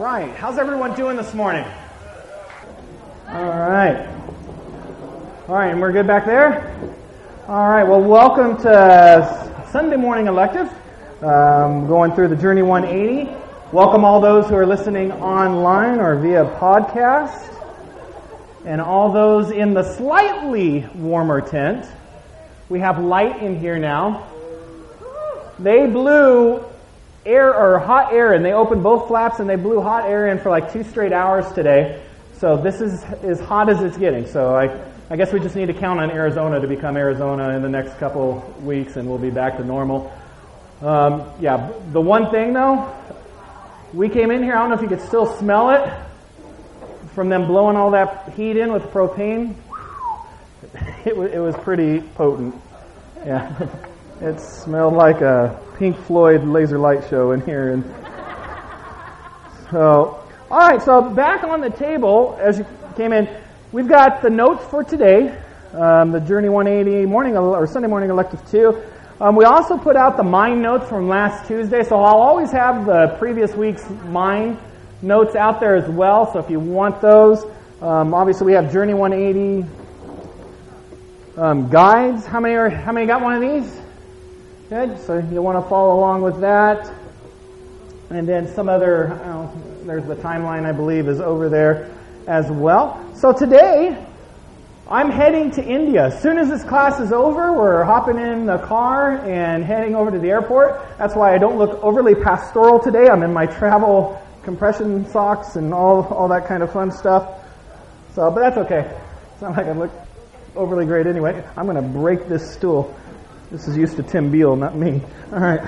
right. How's everyone doing this morning? All right. All right, and we're good back there? All right, well, welcome to Sunday morning elective. Um, going through the Journey 180. Welcome all those who are listening online or via podcast. And all those in the slightly warmer tent. We have light in here now. They blew air or hot air and they opened both flaps and they blew hot air in for like two straight hours today. So this is as hot as it's getting. So I, I guess we just need to count on Arizona to become Arizona in the next couple weeks and we'll be back to normal. Um, yeah, the one thing though, we came in here, I don't know if you could still smell it from them blowing all that heat in with propane. It, it was pretty potent. Yeah. It smelled like a Pink Floyd laser light show in here. And so, all right. So back on the table as you came in, we've got the notes for today. Um, the Journey 180 morning or Sunday morning elective two. Um, we also put out the mind notes from last Tuesday, so I'll always have the previous week's mind notes out there as well. So if you want those, um, obviously we have Journey 180 um, guides. How many are? How many got one of these? Good. So you'll want to follow along with that. And then some other, oh, there's the timeline, I believe, is over there as well. So today, I'm heading to India. As soon as this class is over, we're hopping in the car and heading over to the airport. That's why I don't look overly pastoral today. I'm in my travel compression socks and all, all that kind of fun stuff. So, but that's okay. It's not like I look overly great anyway. I'm going to break this stool. This is used to Tim Beal, not me. All right.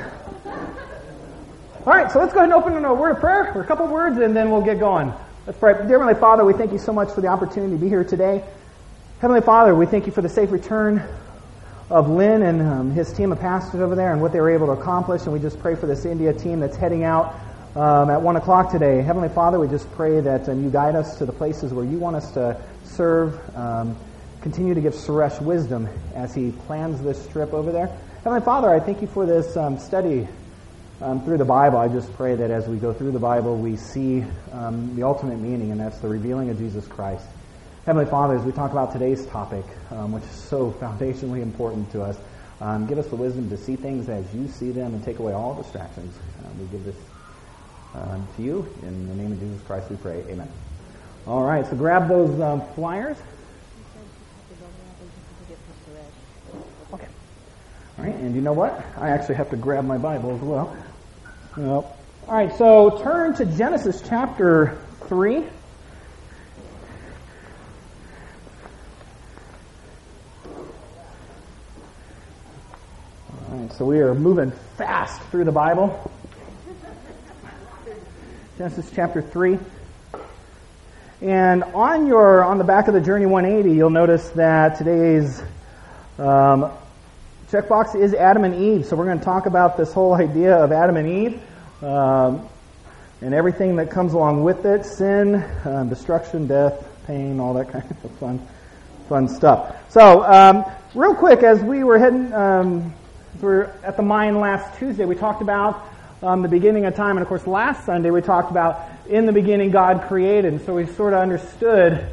All right, so let's go ahead and open in a word of prayer, or a couple words, and then we'll get going. Let's pray. Dear Heavenly Father, we thank you so much for the opportunity to be here today. Heavenly Father, we thank you for the safe return of Lynn and um, his team of pastors over there and what they were able to accomplish, and we just pray for this India team that's heading out um, at 1 o'clock today. Heavenly Father, we just pray that um, you guide us to the places where you want us to serve. Um, continue to give Suresh wisdom as he plans this trip over there. Heavenly Father, I thank you for this um, study um, through the Bible. I just pray that as we go through the Bible, we see um, the ultimate meaning, and that's the revealing of Jesus Christ. Heavenly Father, as we talk about today's topic, um, which is so foundationally important to us, um, give us the wisdom to see things as you see them and take away all distractions. Uh, we give this um, to you. In the name of Jesus Christ we pray. Amen. All right, so grab those flyers. All right, and you know what? I actually have to grab my Bible as well. Well, all right, so turn to Genesis chapter 3. All right, so we are moving fast through the Bible. Genesis chapter 3. And on your on the back of the Journey 180, you'll notice that today's um, checkbox is Adam and Eve. So we're going to talk about this whole idea of Adam and Eve um, and everything that comes along with it sin, um, destruction, death, pain, all that kind of fun, fun stuff. So, um, real quick, as we were heading, um, we were at the mine last Tuesday, we talked about um, the beginning of time. And of course, last Sunday we talked about in the beginning God created. And so we sort of understood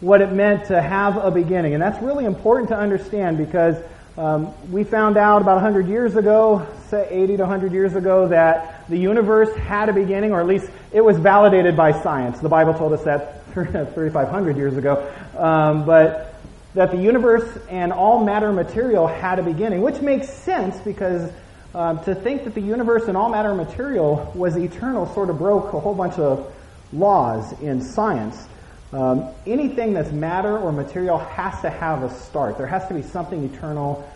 what it meant to have a beginning. And that's really important to understand because um, we found out about 100 years ago, say 80 to 100 years ago, that the universe had a beginning, or at least it was validated by science. The Bible told us that 3,500 years ago. Um, but that the universe and all matter material had a beginning, which makes sense because um, to think that the universe and all matter material was eternal sort of broke a whole bunch of laws in science. Um, anything that's matter or material has to have a start. There has to be something eternal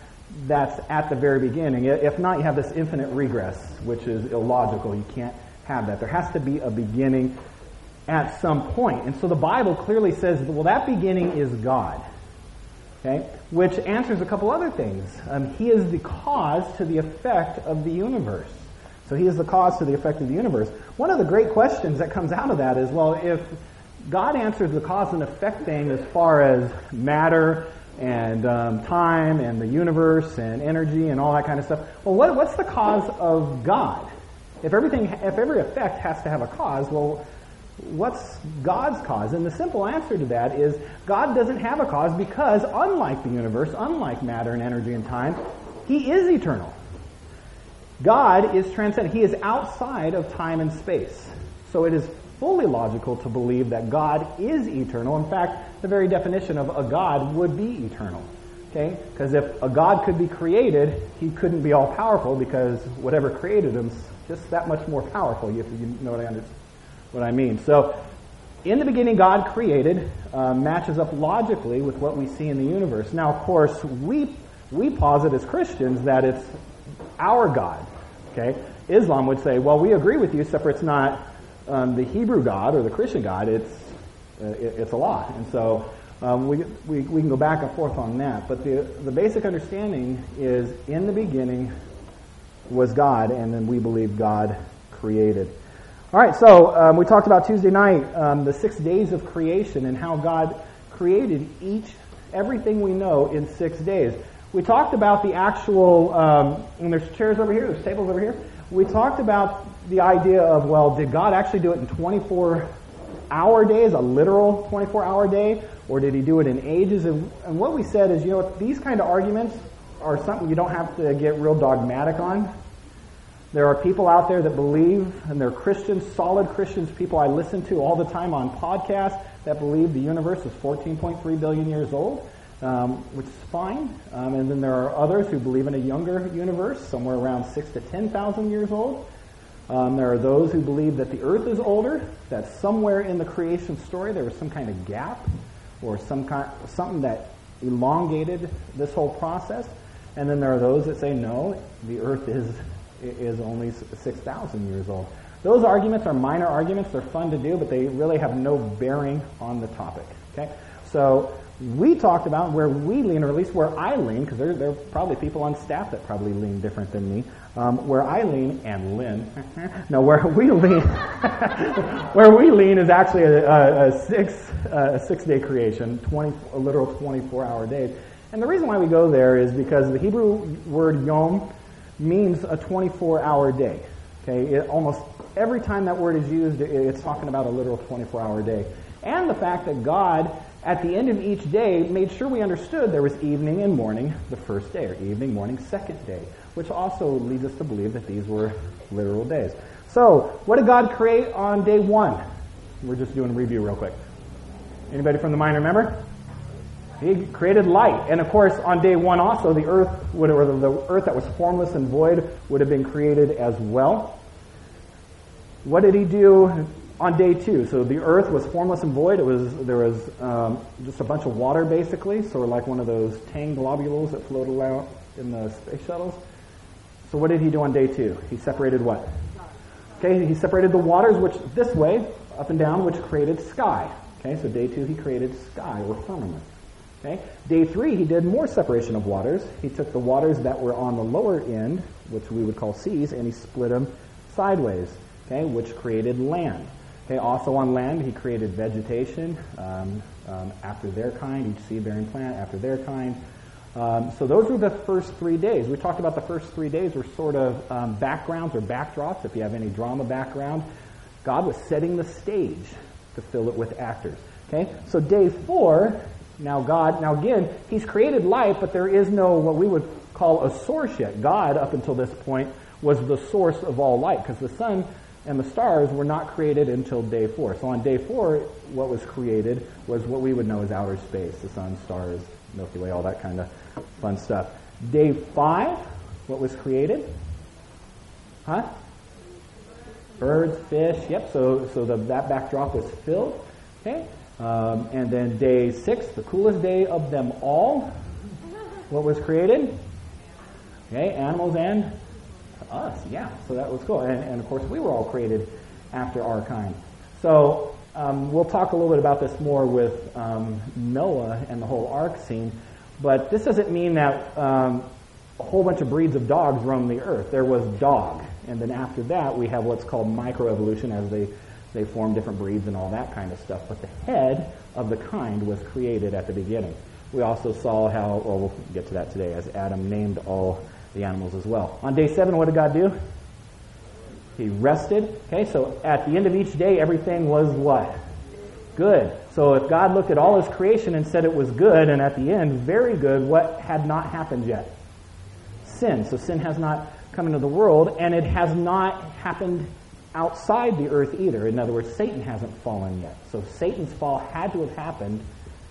that's at the very beginning. If not, you have this infinite regress, which is illogical. You can't have that. There has to be a beginning at some point. And so the Bible clearly says, well, that beginning is God. Okay? Which answers a couple other things. Um, he is the cause to the effect of the universe. So he is the cause to the effect of the universe. One of the great questions that comes out of that is, well, if God answers the cause and effect thing as far as matter and um, time and the universe and energy and all that kind of stuff. Well, what, what's the cause of God? If everything, if every effect has to have a cause, well, what's God's cause? And the simple answer to that is God doesn't have a cause because, unlike the universe, unlike matter and energy and time, He is eternal. God is transcendent. He is outside of time and space. So it is fully logical to believe that God is eternal. In fact, the very definition of a God would be eternal. Okay? Because if a God could be created, he couldn't be all powerful because whatever created him is just that much more powerful, if you know what I, understand, what I mean. So, in the beginning, God created, uh, matches up logically with what we see in the universe. Now, of course, we, we posit as Christians that it's our God. Okay? Islam would say, well, we agree with you, except for it's not um, the Hebrew God or the Christian God, it's, uh, it, it's Allah. And so um, we, we, we can go back and forth on that. But the, the basic understanding is in the beginning was God, and then we believe God created. All right, so um, we talked about Tuesday night, um, the six days of creation, and how God created each, everything we know in six days. We talked about the actual, um, and there's chairs over here, there's tables over here. We talked about the idea of, well, did God actually do it in 24 hour days, a literal 24 hour day, or did he do it in ages? And, and what we said is, you know, these kind of arguments are something you don't have to get real dogmatic on. There are people out there that believe, and they're Christians, solid Christians, people I listen to all the time on podcasts that believe the universe is 14.3 billion years old, um, which is fine. Um, and then there are others who believe in a younger universe, somewhere around 6 to 10,000 years old. Um, there are those who believe that the earth is older, that somewhere in the creation story there was some kind of gap or some kind, something that elongated this whole process. And then there are those that say, no, the earth is, is only 6,000 years old. Those arguments are minor arguments. They're fun to do, but they really have no bearing on the topic. Okay? So we talked about where we lean, or at least where I lean, because there, there are probably people on staff that probably lean different than me. Um, where I lean, and Lynn, no, where we lean, where we lean is actually a, a, six a six day creation, 20, a literal 24 hour day. And the reason why we go there is because the Hebrew word yom means a 24 hour day. Okay, it, almost every time that word is used, it, it's talking about a literal 24 hour day. And the fact that God, at the end of each day, made sure we understood there was evening and morning the first day, or evening, morning, second day which also leads us to believe that these were literal days. So, what did God create on day one? We're just doing review real quick. Anybody from the mind remember? He created light, and of course, on day one also, the earth would, or the earth that was formless and void would have been created as well. What did he do on day two? So the earth was formless and void. It was there was um, just a bunch of water, basically, sort of like one of those tang globules that float around in the space shuttles. So what did he do on day two? He separated what? Okay, he separated the waters, which this way, up and down, which created sky. Okay, so day two he created sky or firmament. Okay, day three he did more separation of waters. He took the waters that were on the lower end, which we would call seas, and he split them sideways. Okay, which created land. Okay, also on land he created vegetation um, um, after their kind, each seed-bearing plant after their kind. Um, so those were the first three days. We talked about the first three days were sort of um, backgrounds or backdrops. If you have any drama background, God was setting the stage to fill it with actors. Okay, so day four. Now God, now again, He's created light, but there is no what we would call a source yet. God, up until this point, was the source of all light because the sun and the stars were not created until day four. So on day four, what was created was what we would know as outer space: the sun, stars, Milky Way, all that kind of fun stuff. Day five, what was created? Huh? Birds, fish. Yep. So so the, that backdrop was filled. Okay. Um, and then day six, the coolest day of them all. What was created? Okay, animals and us. Yeah. So that was cool. And, and of course, we were all created after our kind. So um, we'll talk a little bit about this more with um, Noah and the whole ark scene. But this doesn't mean that um, a whole bunch of breeds of dogs roam the earth. There was dog. And then after that, we have what's called microevolution as they, they form different breeds and all that kind of stuff. But the head of the kind was created at the beginning. We also saw how, well, we'll get to that today, as Adam named all the animals as well. On day seven, what did God do? He rested. Okay, so at the end of each day, everything was what? Good. So if God looked at all his creation and said it was good, and at the end, very good, what had not happened yet? Sin. So sin has not come into the world, and it has not happened outside the earth either. In other words, Satan hasn't fallen yet. So Satan's fall had to have happened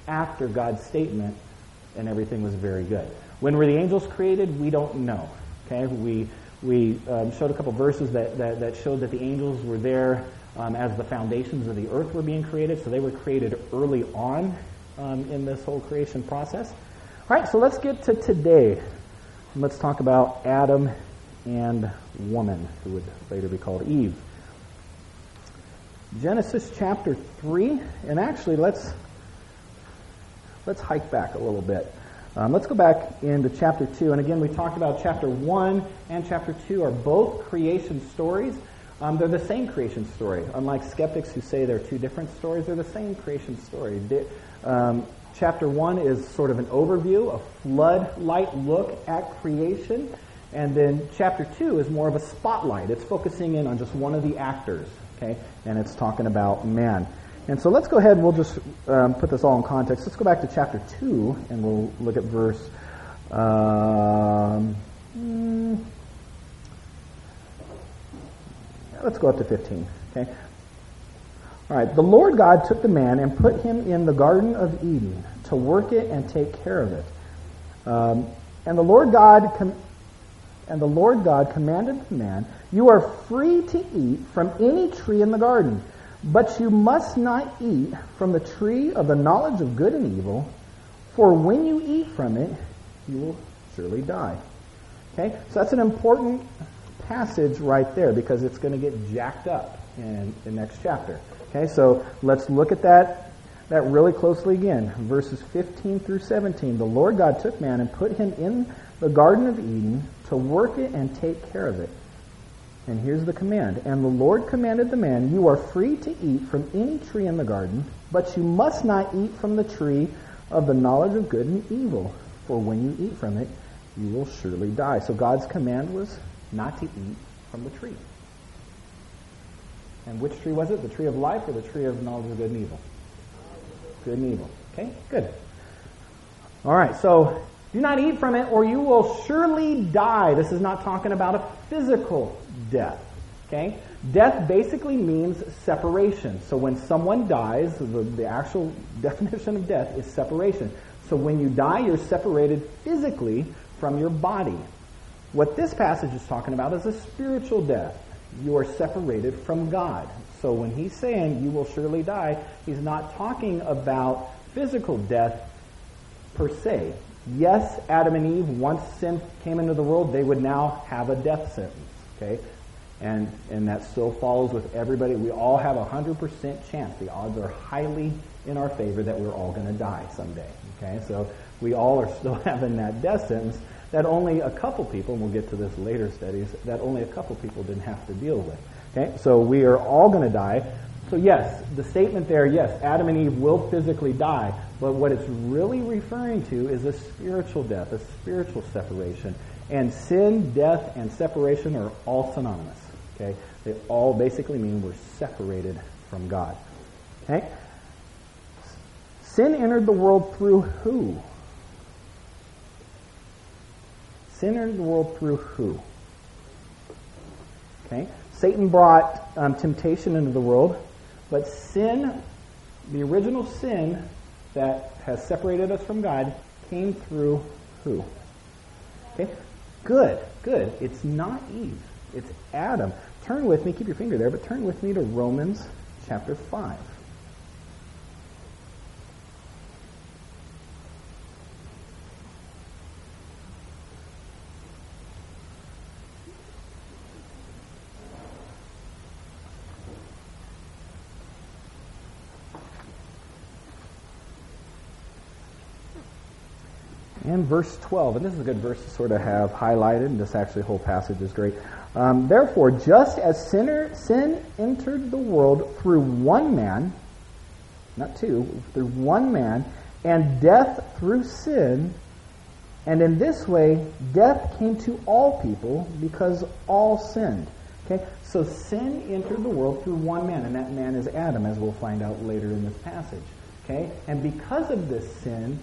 after God's statement, and everything was very good. When were the angels created? We don't know. Okay, we we um, showed a couple verses that, that, that showed that the angels were there um, as the foundations of the earth were being created. So they were created early on um, in this whole creation process. All right, so let's get to today. Let's talk about Adam and woman, who would later be called Eve. Genesis chapter 3, and actually let's let's hike back a little bit. Um, let's go back into chapter 2. And again, we talked about chapter 1 and chapter 2 are both creation stories. Um, they're the same creation story. Unlike skeptics who say they're two different stories, they're the same creation story. Um, chapter 1 is sort of an overview, a floodlight look at creation. And then chapter 2 is more of a spotlight. It's focusing in on just one of the actors, okay? And it's talking about man. And so let's go ahead and we'll just um, put this all in context. Let's go back to chapter 2 and we'll look at verse. Um, hmm, Let's go up to 15. Okay? All right. The Lord God took the man and put him in the Garden of Eden to work it and take care of it. Um, and the Lord God com- and the Lord God commanded the man, "You are free to eat from any tree in the garden, but you must not eat from the tree of the knowledge of good and evil, for when you eat from it, you will surely die." Okay? So that's an important passage right there because it's going to get jacked up in the next chapter. Okay, so let's look at that that really closely again. Verses 15 through 17. The Lord God took man and put him in the Garden of Eden to work it and take care of it. And here's the command. And the Lord commanded the man, You are free to eat from any tree in the garden, but you must not eat from the tree of the knowledge of good and evil, for when you eat from it, you will surely die. So God's command was not to eat from the tree. And which tree was it? The tree of life or the tree of knowledge of good and evil? Good and evil. Okay, good. All right, so do not eat from it or you will surely die. This is not talking about a physical death. Okay? Death basically means separation. So when someone dies, the, the actual definition of death is separation. So when you die, you're separated physically from your body. What this passage is talking about is a spiritual death. You are separated from God. So when he's saying you will surely die, he's not talking about physical death per se. Yes, Adam and Eve, once sin came into the world, they would now have a death sentence. Okay? And, and that still follows with everybody. We all have a 100% chance. The odds are highly in our favor that we're all going to die someday. Okay? So we all are still having that death sentence that only a couple people, and we'll get to this later studies, that only a couple people didn't have to deal with. Okay, so we are all going to die. So yes, the statement there, yes, Adam and Eve will physically die, but what it's really referring to is a spiritual death, a spiritual separation. And sin, death, and separation are all synonymous. Okay, they all basically mean we're separated from God. Okay, sin entered the world through who? Sin entered the world through who? Okay? Satan brought um, temptation into the world, but sin, the original sin that has separated us from God, came through who? Okay? Good, good. It's not Eve. It's Adam. Turn with me, keep your finger there, but turn with me to Romans chapter 5. And verse 12. And this is a good verse to sort of have highlighted, and this actually whole passage is great. Um, Therefore, just as sinner, sin entered the world through one man, not two, through one man, and death through sin, and in this way death came to all people because all sinned. Okay? So sin entered the world through one man, and that man is Adam, as we'll find out later in this passage. Okay? And because of this sin,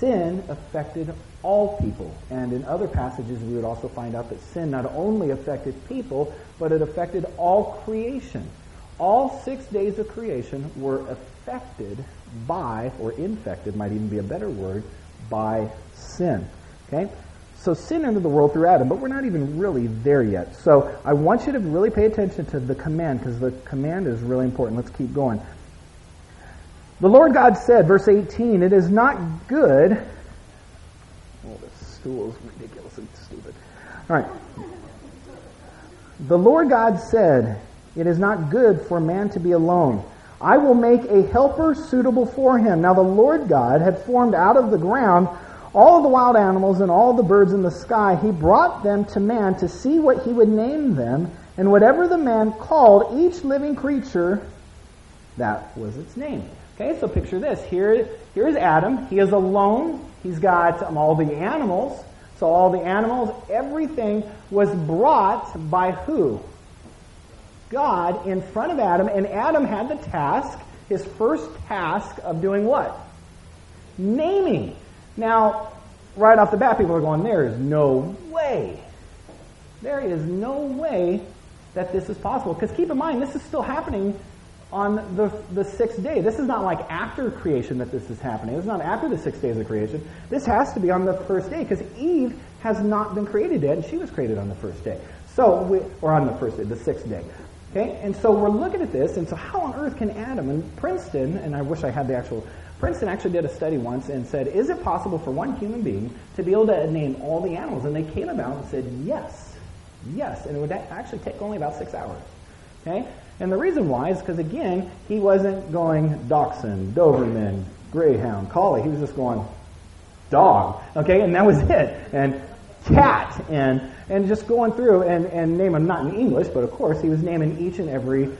sin affected all people. And in other passages, we would also find out that sin not only affected people, but it affected all creation. All six days of creation were affected by, or infected, might even be a better word, by sin. Okay? So sin entered the world through Adam, but we're not even really there yet. So I want you to really pay attention to the command, because the command is really important. Let's keep going. The Lord God said, verse 18, it is not good. Oh, this stool is ridiculously stupid. All right. The Lord God said, it is not good for man to be alone. I will make a helper suitable for him. Now the Lord God had formed out of the ground all the wild animals and all the birds in the sky. He brought them to man to see what he would name them, and whatever the man called each living creature, that was its name. Okay, so picture this. Here, here is Adam. He is alone. He's got um, all the animals. So all the animals, everything was brought by who? God in front of Adam, and Adam had the task, his first task of doing what? Naming. Now, right off the bat, people are going, there is no way. There is no way that this is possible. Because keep in mind, this is still happening on the, the sixth day. This is not like after creation that this is happening. It's not after the six days of creation. This has to be on the first day because Eve has not been created yet, and she was created on the first day. So, we, or on the first day, the sixth day. Okay, and so we're looking at this, and so how on earth can Adam and Princeton, and I wish I had the actual, Princeton actually did a study once and said, is it possible for one human being to be able to name all the animals? And they came about and said, yes, yes, and it would actually take only about six hours. Okay, and the reason why is because, again, he wasn't going dachshund, Doberman, greyhound, collie. He was just going dog. Okay, and that was it. And cat, and and just going through and, and name them, not in English, but of course, he was naming each and every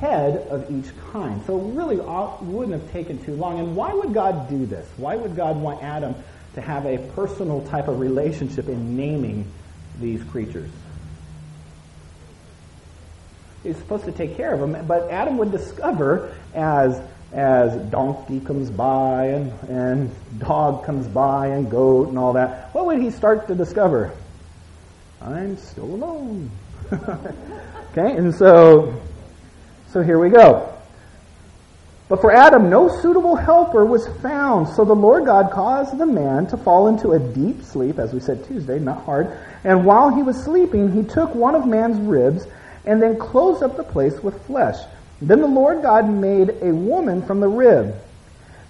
head of each kind. So it really wouldn't have taken too long. And why would God do this? Why would God want Adam to have a personal type of relationship in naming these creatures? He's supposed to take care of them, but Adam would discover as as donkey comes by and, and dog comes by and goat and all that, what would he start to discover? I'm still alone. okay, and so so here we go. But for Adam, no suitable helper was found. So the Lord God caused the man to fall into a deep sleep, as we said Tuesday, not hard. And while he was sleeping, he took one of man's ribs and then closed up the place with flesh. Then the Lord God made a woman from the rib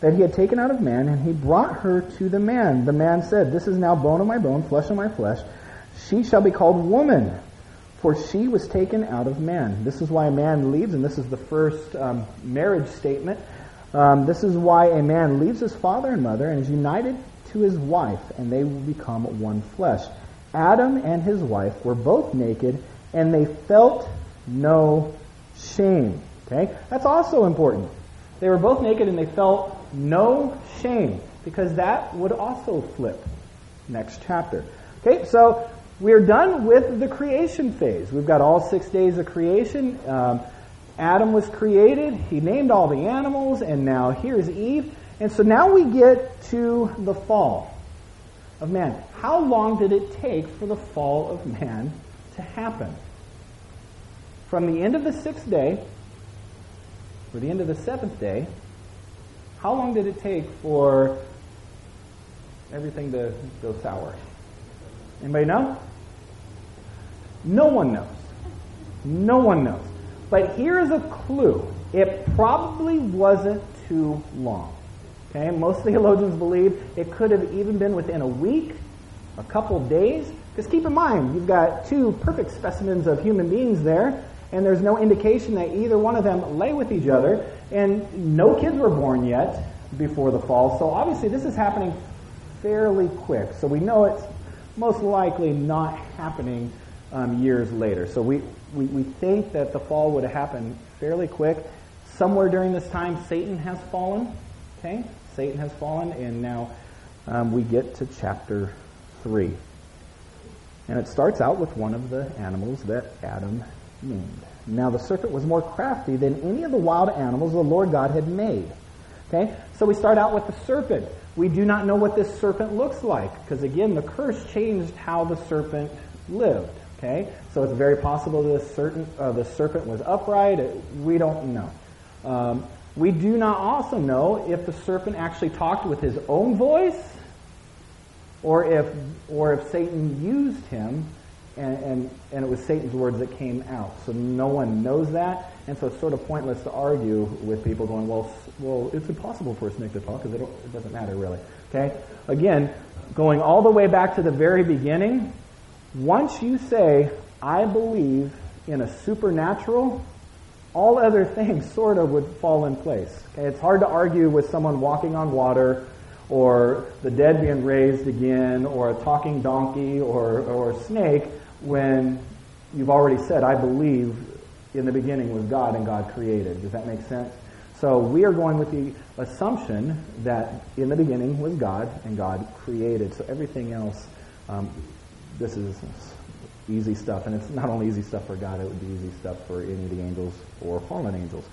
that he had taken out of man, and he brought her to the man. The man said, This is now bone of my bone, flesh of my flesh. She shall be called woman, for she was taken out of man. This is why a man leaves, and this is the first um, marriage statement. Um, this is why a man leaves his father and mother and is united to his wife, and they will become one flesh. Adam and his wife were both naked and they felt no shame. Okay? That's also important. They were both naked and they felt no shame because that would also flip next chapter. Okay, so we're done with the creation phase. We've got all six days of creation. Um, Adam was created. He named all the animals, and now here's Eve. And so now we get to the fall of man. How long did it take for the fall of man to happen? from the end of the sixth day, or the end of the seventh day, how long did it take for everything to go sour? Anybody know? No one knows. No one knows. But here's a clue. It probably wasn't too long. Okay? Most theologians believe it could have even been within a week, a couple days. Because keep in mind, you've got two perfect specimens of human beings there and there's no indication that either one of them lay with each other, and no kids were born yet before the fall. So obviously this is happening fairly quick. So we know it's most likely not happening um, years later. So we, we, we think that the fall would have happened fairly quick. Somewhere during this time, Satan has fallen. Okay? Satan has fallen, and now um, we get to chapter 3. And it starts out with one of the animals that Adam named. Now the serpent was more crafty than any of the wild animals the Lord God had made. Okay? So we start out with the serpent. We do not know what this serpent looks like because again, the curse changed how the serpent lived. Okay? So it's very possible this certain, uh, the serpent was upright. We don't know. Um, we do not also know if the serpent actually talked with his own voice or if, or if Satan used him and, and, and it was Satan's words that came out. So no one knows that, and so it's sort of pointless to argue with people going, well, well, it's impossible for a snake to talk because it, it doesn't matter really. Okay? Again, going all the way back to the very beginning, once you say, I believe in a supernatural, all other things sort of would fall in place. Okay? It's hard to argue with someone walking on water or the dead being raised again or a talking donkey or, or a snake when you've already said, I believe in the beginning was God and God created. Does that make sense? So we are going with the assumption that in the beginning was God and God created. So everything else, um, this is easy stuff. And it's not only easy stuff for God, it would be easy stuff for any of the angels or fallen angels.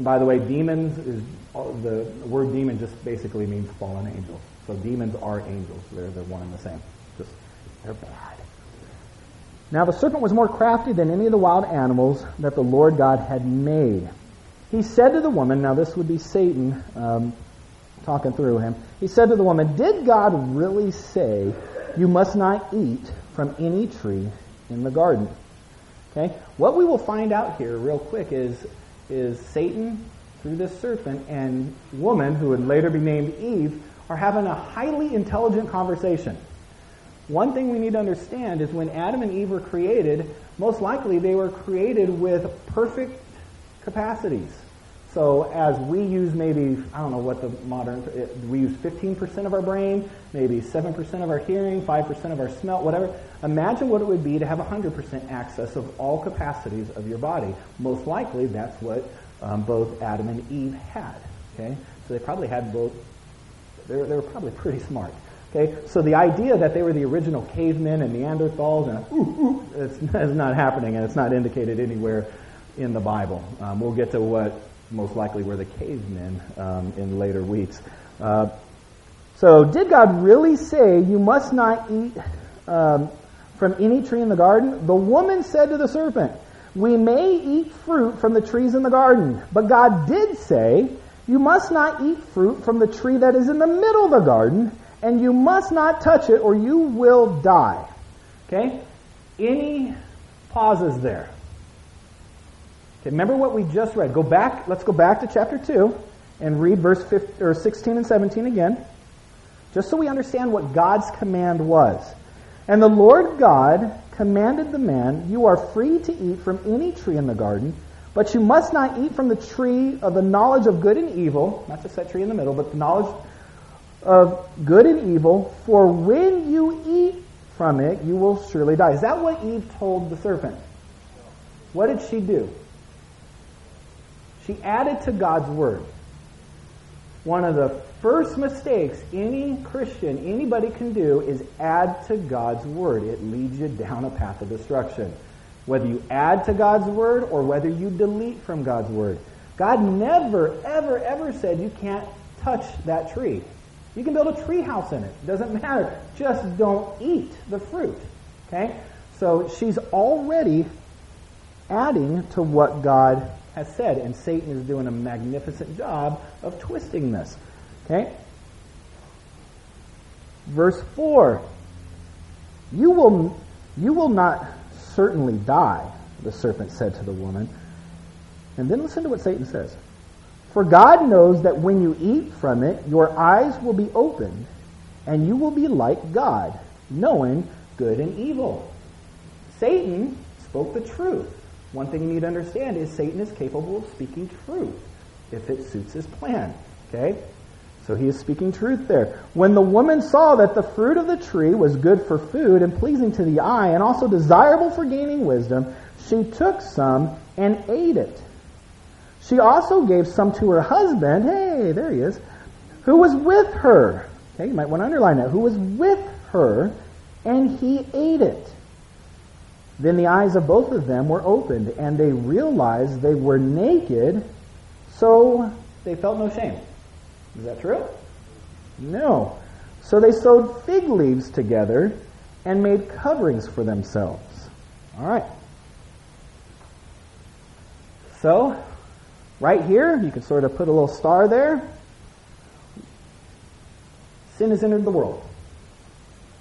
And by the way, demons is the word demon just basically means fallen angels. So demons are angels. They're the one and the same. Just they're bad. Now the serpent was more crafty than any of the wild animals that the Lord God had made. He said to the woman, now this would be Satan um, talking through him. He said to the woman, Did God really say you must not eat from any tree in the garden? Okay? What we will find out here real quick is, is Satan through this serpent and woman, who would later be named Eve, are having a highly intelligent conversation. One thing we need to understand is when Adam and Eve were created, most likely they were created with perfect capacities. So as we use maybe, I don't know what the modern, we use 15% of our brain, maybe 7% of our hearing, 5% of our smell, whatever. Imagine what it would be to have 100% access of all capacities of your body. Most likely that's what um, both Adam and Eve had. Okay? So they probably had both, they were, they were probably pretty smart. Okay, so the idea that they were the original cavemen and Neanderthals and ooh, ooh, it's, it's not happening, and it's not indicated anywhere in the Bible. Um, we'll get to what most likely were the cavemen um, in later weeks. Uh, so, did God really say you must not eat um, from any tree in the garden? The woman said to the serpent, "We may eat fruit from the trees in the garden, but God did say." You must not eat fruit from the tree that is in the middle of the garden, and you must not touch it or you will die. Okay? Any pauses there? Okay, remember what we just read. Go back, let's go back to chapter 2 and read verse 15, or 16 and 17 again, just so we understand what God's command was. And the Lord God commanded the man, You are free to eat from any tree in the garden, but you must not eat from the tree of the knowledge of good and evil, not just that tree in the middle, but the knowledge of good and evil, for when you eat from it, you will surely die. Is that what Eve told the serpent? What did she do? She added to God's word. One of the first mistakes any Christian, anybody can do is add to God's word. It leads you down a path of destruction. Whether you add to God's word or whether you delete from God's word. God never, ever, ever said you can't touch that tree. You can build a tree house in it. It doesn't matter. Just don't eat the fruit. Okay? So she's already adding to what God has said, and Satan is doing a magnificent job of twisting this. Okay? Verse 4 You will, you will not certainly die, the serpent said to the woman. And then listen to what Satan says. For God knows that when you eat from it, your eyes will be opened, and you will be like God, knowing good and evil. Satan spoke the truth. One thing you need to understand is Satan is capable of speaking truth if it suits his plan. Okay? So he is speaking truth there. When the woman saw that the fruit of the tree was good for food and pleasing to the eye and also desirable for gaining wisdom, she took some and ate it. She also gave some to her husband, hey, there he is, who was with her. Okay, you might want to underline that. Who was with her, and he ate it. Then the eyes of both of them were opened, and they realized they were naked, so they felt no shame. Is that true? No. So they sewed fig leaves together and made coverings for themselves. All right. So, right here, you can sort of put a little star there. Sin has entered the world.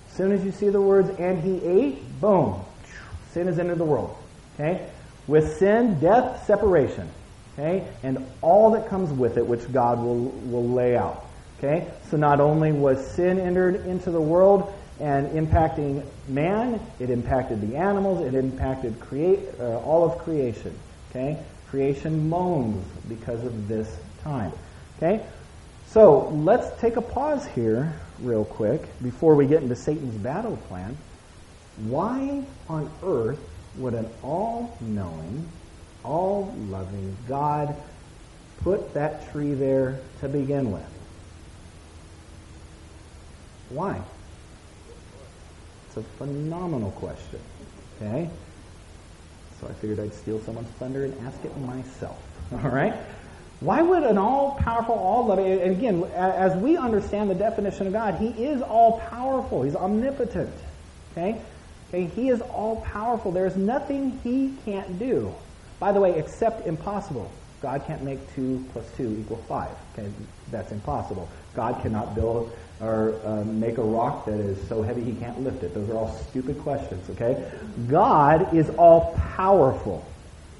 As soon as you see the words, and he ate, boom, sin has entered the world. Okay? With sin, death, separation. Okay? And all that comes with it, which God will, will lay out. Okay? So not only was sin entered into the world and impacting man, it impacted the animals, it impacted create, uh, all of creation. Okay? Creation moans because of this time. Okay? So let's take a pause here real quick before we get into Satan's battle plan. Why on earth would an all-knowing, all-loving God put that tree there to begin with? Why? It's a phenomenal question. Okay? So I figured I'd steal someone's thunder and ask it myself. All right? Why would an all-powerful, all-loving, and again, as we understand the definition of God, He is all-powerful. He's omnipotent. Okay? Okay, He is all-powerful. There's nothing He can't do. By the way, except impossible. God can't make 2 plus 2 equal 5. Okay? That's impossible. God cannot build or uh, make a rock that is so heavy he can't lift it. Those are all stupid questions, okay? God is all powerful,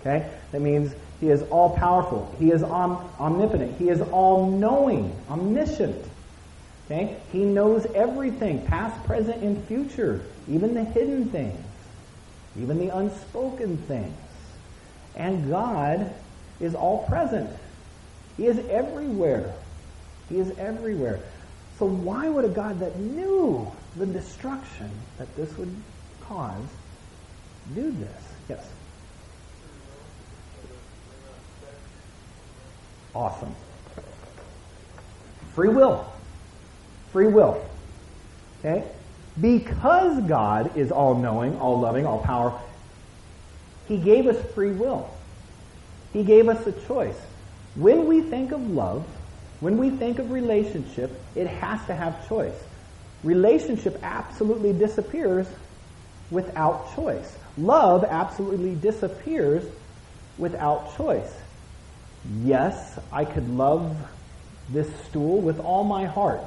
okay? That means he is all powerful. He is om- omnipotent. He is all knowing, omniscient. Okay? He knows everything, past, present, and future, even the hidden things, even the unspoken things. And God is all present. He is everywhere. He is everywhere. So why would a God that knew the destruction that this would cause do this? Yes. Awesome. Free will. Free will. Okay? Because God is all knowing, all loving, all powerful, He gave us free will. He gave us a choice. When we think of love, when we think of relationship, it has to have choice. Relationship absolutely disappears without choice. Love absolutely disappears without choice. Yes, I could love this stool with all my heart.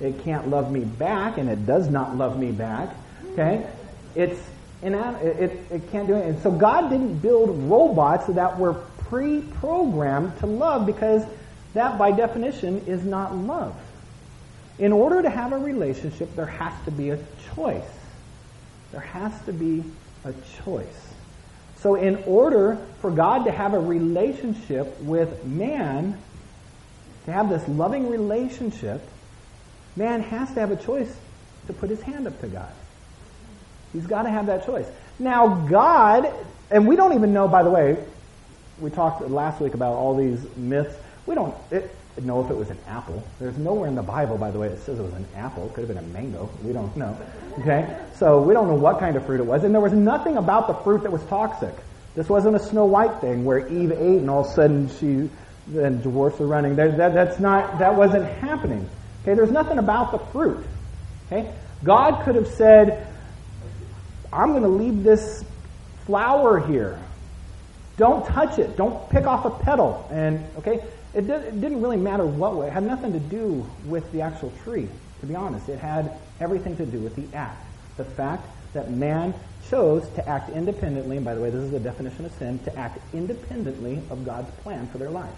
It can't love me back, and it does not love me back. Okay? It's it, it, it can't do it. And so God didn't build robots that were pre-programmed to love because that, by definition, is not love. In order to have a relationship, there has to be a choice. There has to be a choice. So, in order for God to have a relationship with man, to have this loving relationship, man has to have a choice to put his hand up to God. He's got to have that choice. Now, God, and we don't even know, by the way, we talked last week about all these myths we don't it, know if it was an apple. There's nowhere in the Bible, by the way, that says it was an apple. It could have been a mango. We don't know. Okay? So we don't know what kind of fruit it was. And there was nothing about the fruit that was toxic. This wasn't a Snow White thing where Eve ate and all of a sudden she, then dwarfs were running. That, that, that's not, that wasn't happening. Okay? There's nothing about the fruit. Okay? God could have said, I'm going to leave this flower here. Don't touch it. Don't pick off a petal. And, okay? It, did, it didn't really matter what way. It had nothing to do with the actual tree, to be honest. It had everything to do with the act. The fact that man chose to act independently, and by the way, this is the definition of sin, to act independently of God's plan for their life.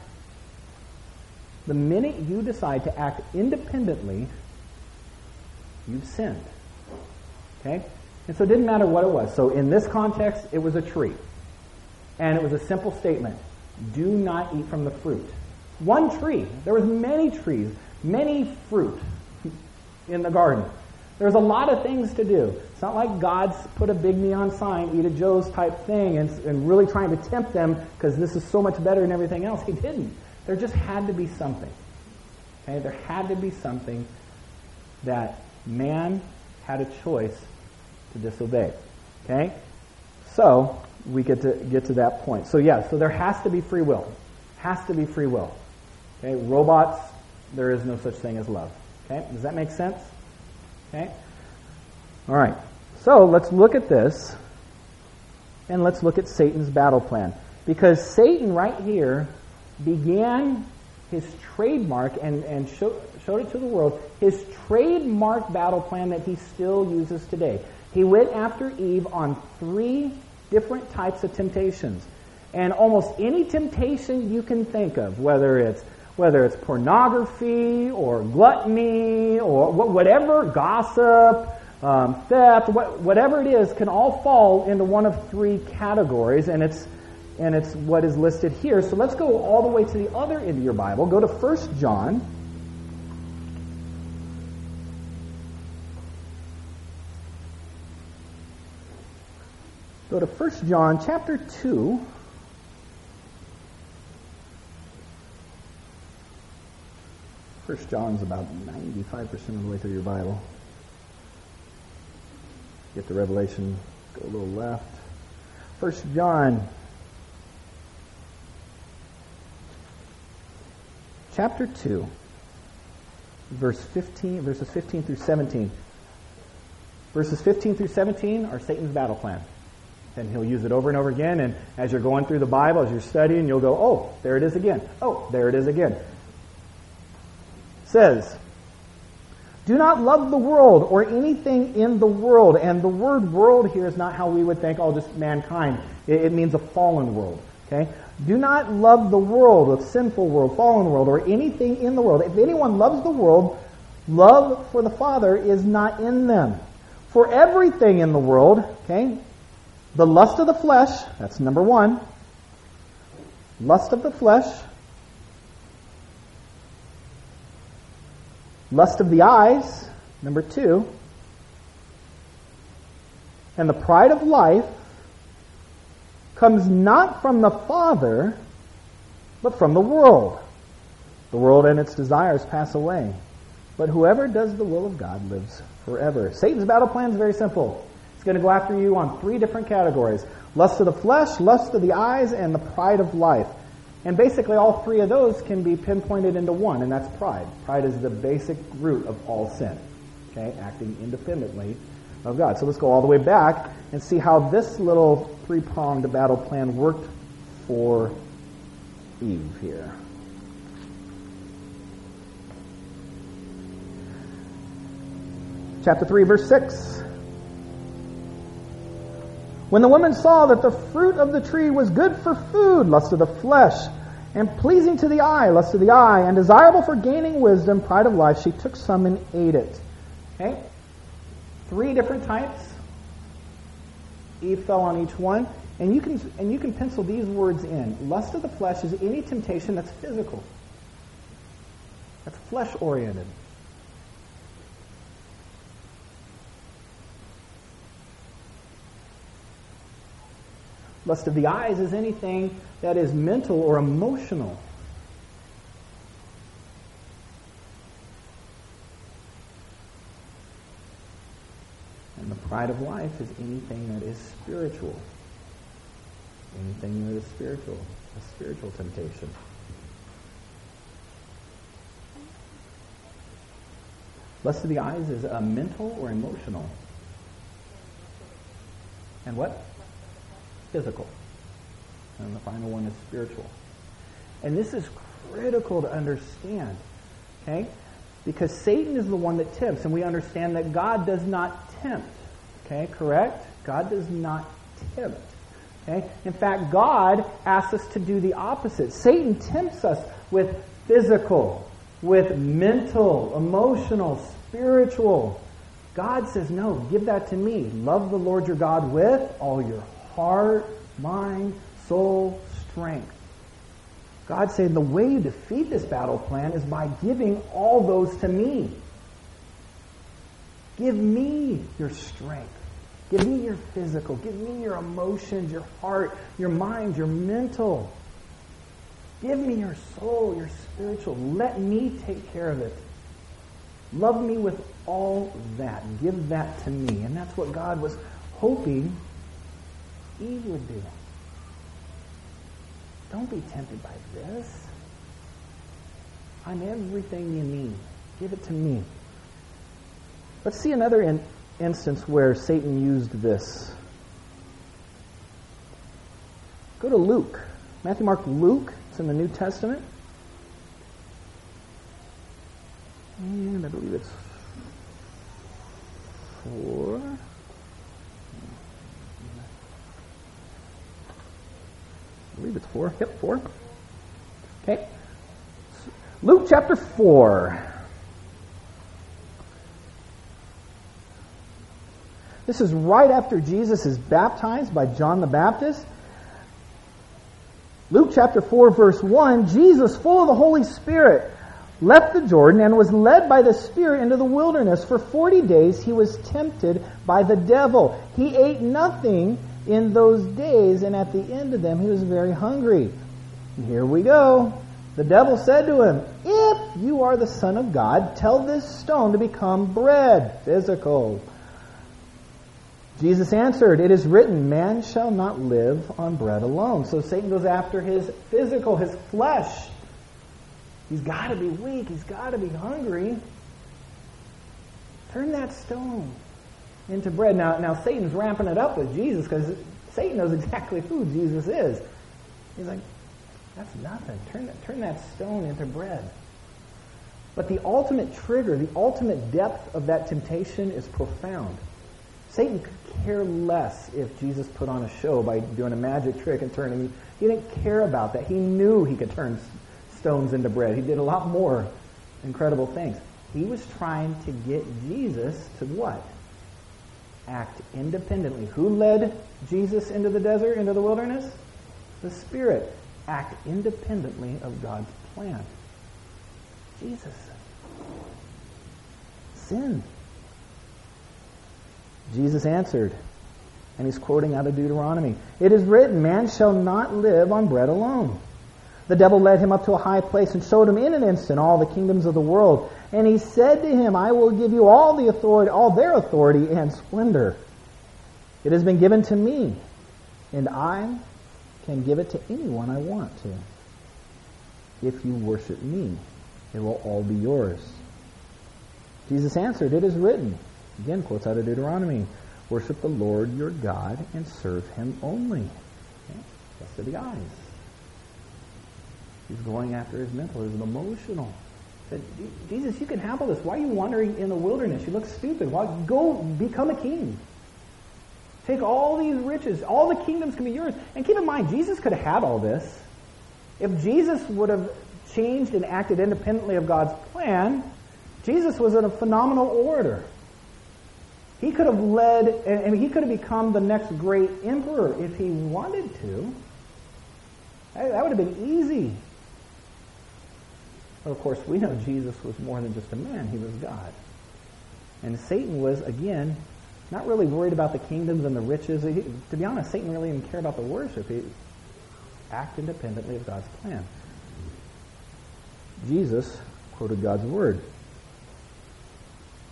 The minute you decide to act independently, you've sinned. Okay? And so it didn't matter what it was. So in this context, it was a tree. And it was a simple statement. Do not eat from the fruit. One tree. There was many trees, many fruit in the garden. There's a lot of things to do. It's not like God's put a big neon sign, eat a Joe's type thing, and, and really trying to tempt them because this is so much better than everything else. He didn't. There just had to be something. Okay? There had to be something that man had a choice to disobey. Okay? so we get to get to that point. So yeah, so there has to be free will. Has to be free will. Okay, robots, there is no such thing as love. Okay, does that make sense? Okay. All right. So let's look at this, and let's look at Satan's battle plan. Because Satan, right here, began his trademark and, and show, showed it to the world, his trademark battle plan that he still uses today. He went after Eve on three different types of temptations. And almost any temptation you can think of, whether it's whether it's pornography or gluttony or whatever, gossip, um, theft, whatever it is, can all fall into one of three categories, and it's and it's what is listed here. So let's go all the way to the other end of your Bible. Go to 1 John. Go to 1 John chapter 2. First John's about 95% of the way through your Bible. Get to Revelation, go a little left. First John chapter 2, verse 15, verses 15 through 17. Verses 15 through 17 are Satan's battle plan. And he'll use it over and over again. And as you're going through the Bible, as you're studying, you'll go, oh, there it is again. Oh, there it is again says, Do not love the world or anything in the world. And the word world here is not how we would think, oh, just mankind. It, it means a fallen world. Okay? Do not love the world, the sinful world, fallen world, or anything in the world. If anyone loves the world, love for the Father is not in them. For everything in the world, okay, the lust of the flesh, that's number one. Lust of the flesh, Lust of the eyes, number two. And the pride of life comes not from the Father, but from the world. The world and its desires pass away. But whoever does the will of God lives forever. Satan's battle plan is very simple. It's going to go after you on three different categories lust of the flesh, lust of the eyes, and the pride of life. And basically, all three of those can be pinpointed into one, and that's pride. Pride is the basic root of all sin, okay, acting independently of God. So let's go all the way back and see how this little three pronged battle plan worked for Eve here. Chapter 3, verse 6. When the woman saw that the fruit of the tree was good for food, lust of the flesh, and pleasing to the eye, lust of the eye, and desirable for gaining wisdom, pride of life, she took some and ate it. Okay? Three different types. Eve fell on each one. And you can and you can pencil these words in. Lust of the flesh is any temptation that's physical. That's flesh oriented. Lust of the eyes is anything that is mental or emotional. And the pride of life is anything that is spiritual. Anything that is spiritual. A spiritual temptation. Lust of the eyes is a mental or emotional. And what? physical. And the final one is spiritual. And this is critical to understand. Okay? Because Satan is the one that tempts, and we understand that God does not tempt. Okay, correct? God does not tempt. Okay? In fact, God asks us to do the opposite. Satan tempts us with physical, with mental, emotional, spiritual. God says, no, give that to me. Love the Lord your God with all your heart, mind, soul, strength. God said the way you defeat this battle plan is by giving all those to me. Give me your strength. Give me your physical. Give me your emotions, your heart, your mind, your mental. Give me your soul, your spiritual. Let me take care of it. Love me with all that. Give that to me. And that's what God was hoping Eve would do. Don't be tempted by this. I'm everything you need. Give it to me. Let's see another in, instance where Satan used this. Go to Luke. Matthew, Mark, Luke. It's in the New Testament. And I believe it's four. I believe it's four. Yep, four. Okay. Luke chapter 4. This is right after Jesus is baptized by John the Baptist. Luke chapter 4 verse 1, Jesus, full of the Holy Spirit, left the Jordan and was led by the Spirit into the wilderness. For 40 days he was tempted by the devil. He ate nothing in those days, and at the end of them he was very hungry. Here we go. The devil said to him, If you are the Son of God, tell this stone to become bread. Physical. Jesus answered, It is written, Man shall not live on bread alone. So Satan goes after his physical, his flesh. He's got to be weak. He's got to be hungry. Turn that stone into bread. Now, now Satan's ramping it up with Jesus because Satan knows exactly who Jesus is. He's like, that's nothing. Turn that, turn that stone into bread. But the ultimate trigger, the ultimate depth of that temptation is profound. Satan care less if Jesus put on a show by doing a magic trick and turning. He didn't care about that. He knew he could turn stones into bread. He did a lot more incredible things. He was trying to get Jesus to what? Act independently. Who led Jesus into the desert, into the wilderness? The Spirit. Act independently of God's plan. Jesus. Sin. Jesus answered, and he's quoting out of Deuteronomy It is written, Man shall not live on bread alone. The devil led him up to a high place and showed him in an instant all the kingdoms of the world. And he said to him, I will give you all the authority, all their authority and splendor. It has been given to me, and I can give it to anyone I want to. If you worship me, it will all be yours. Jesus answered, It is written. Again, quotes out of Deuteronomy. Worship the Lord your God and serve him only. Okay? That's to the eyes. He's going after his mental, his emotional. Said, Jesus, you can handle this. Why are you wandering in the wilderness? You look stupid. Why go become a king? Take all these riches. All the kingdoms can be yours. And keep in mind, Jesus could have had all this. If Jesus would have changed and acted independently of God's plan, Jesus was a phenomenal orator. He could have led, and he could have become the next great emperor if he wanted to. That would have been easy. But of course, we know Jesus was more than just a man, he was God. And Satan was, again, not really worried about the kingdoms and the riches. He, to be honest, Satan really didn't care about the worship. He acted independently of God's plan. Jesus quoted God's word.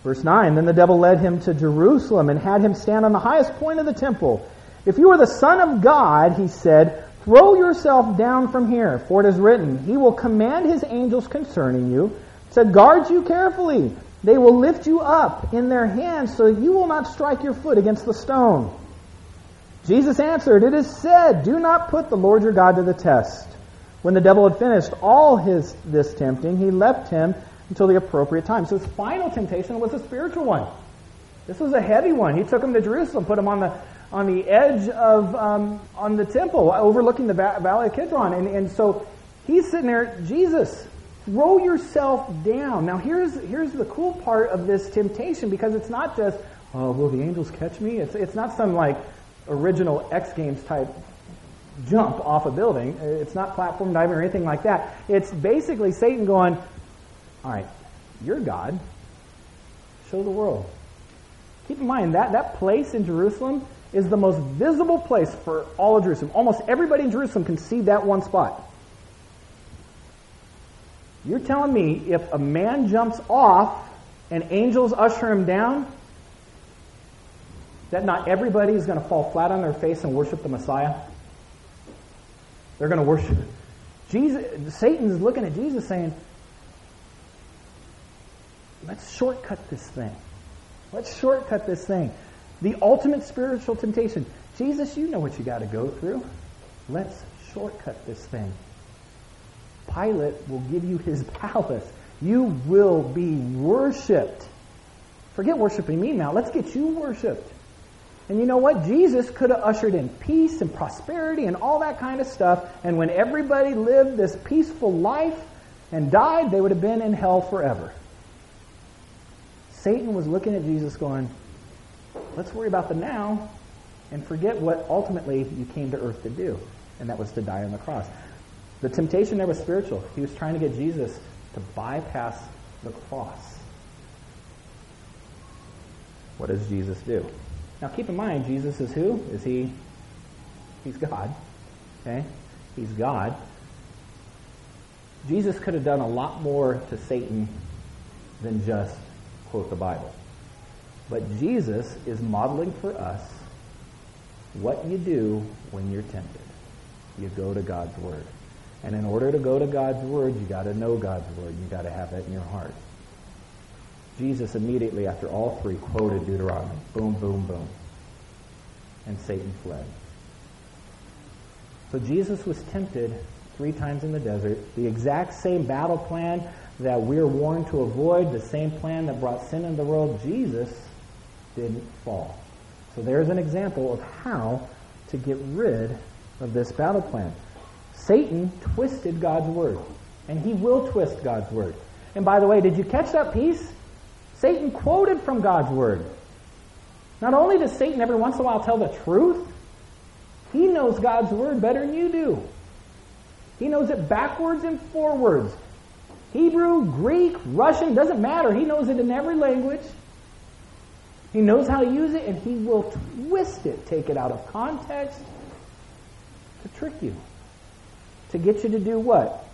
Verse 9 Then the devil led him to Jerusalem and had him stand on the highest point of the temple. If you are the Son of God, he said, Throw yourself down from here, for it is written, He will command His angels concerning you to guard you carefully. They will lift you up in their hands so that you will not strike your foot against the stone. Jesus answered, It is said, Do not put the Lord your God to the test. When the devil had finished all his this tempting, he left him until the appropriate time. So his final temptation was a spiritual one. This was a heavy one. He took him to Jerusalem, put him on the on the edge of um, on the temple, overlooking the valley of Kidron, and and so he's sitting there. Jesus, throw yourself down. Now here's here's the cool part of this temptation because it's not just oh will the angels catch me? It's it's not some like original X Games type jump off a building. It's not platform diving or anything like that. It's basically Satan going, all right, you're God. Show the world. Keep in mind that that place in Jerusalem is the most visible place for all of Jerusalem. Almost everybody in Jerusalem can see that one spot. You're telling me if a man jumps off and angels usher him down, that not everybody is going to fall flat on their face and worship the Messiah? They're going to worship. Jesus, Satan is looking at Jesus saying, let's shortcut this thing. Let's shortcut this thing. The ultimate spiritual temptation. Jesus, you know what you got to go through. Let's shortcut this thing. Pilate will give you his palace. You will be worshiped. Forget worshiping me now. Let's get you worshiped. And you know what? Jesus could have ushered in peace and prosperity and all that kind of stuff. And when everybody lived this peaceful life and died, they would have been in hell forever. Satan was looking at Jesus going, let's worry about the now and forget what ultimately you came to earth to do. And that was to die on the cross. The temptation there was spiritual. He was trying to get Jesus to bypass the cross. What does Jesus do? Now keep in mind, Jesus is who? Is he? He's God. Okay? He's God. Jesus could have done a lot more to Satan than just quote the Bible. But Jesus is modeling for us what you do when you're tempted. You go to God's Word. And in order to go to God's Word, you got to know God's Word. You got to have that in your heart. Jesus immediately after all three quoted Deuteronomy. Boom, boom, boom. And Satan fled. So Jesus was tempted three times in the desert. The exact same battle plan that we're warned to avoid, the same plan that brought sin into the world, Jesus didn't fall. So there's an example of how to get rid of this battle plan. Satan twisted God's word, and he will twist God's word. And by the way, did you catch that piece? Satan quoted from God's word. Not only does Satan every once in a while tell the truth, he knows God's word better than you do. He knows it backwards and forwards. Hebrew, Greek, Russian, doesn't matter. He knows it in every language. He knows how to use it, and he will twist it, take it out of context to trick you. To get you to do what?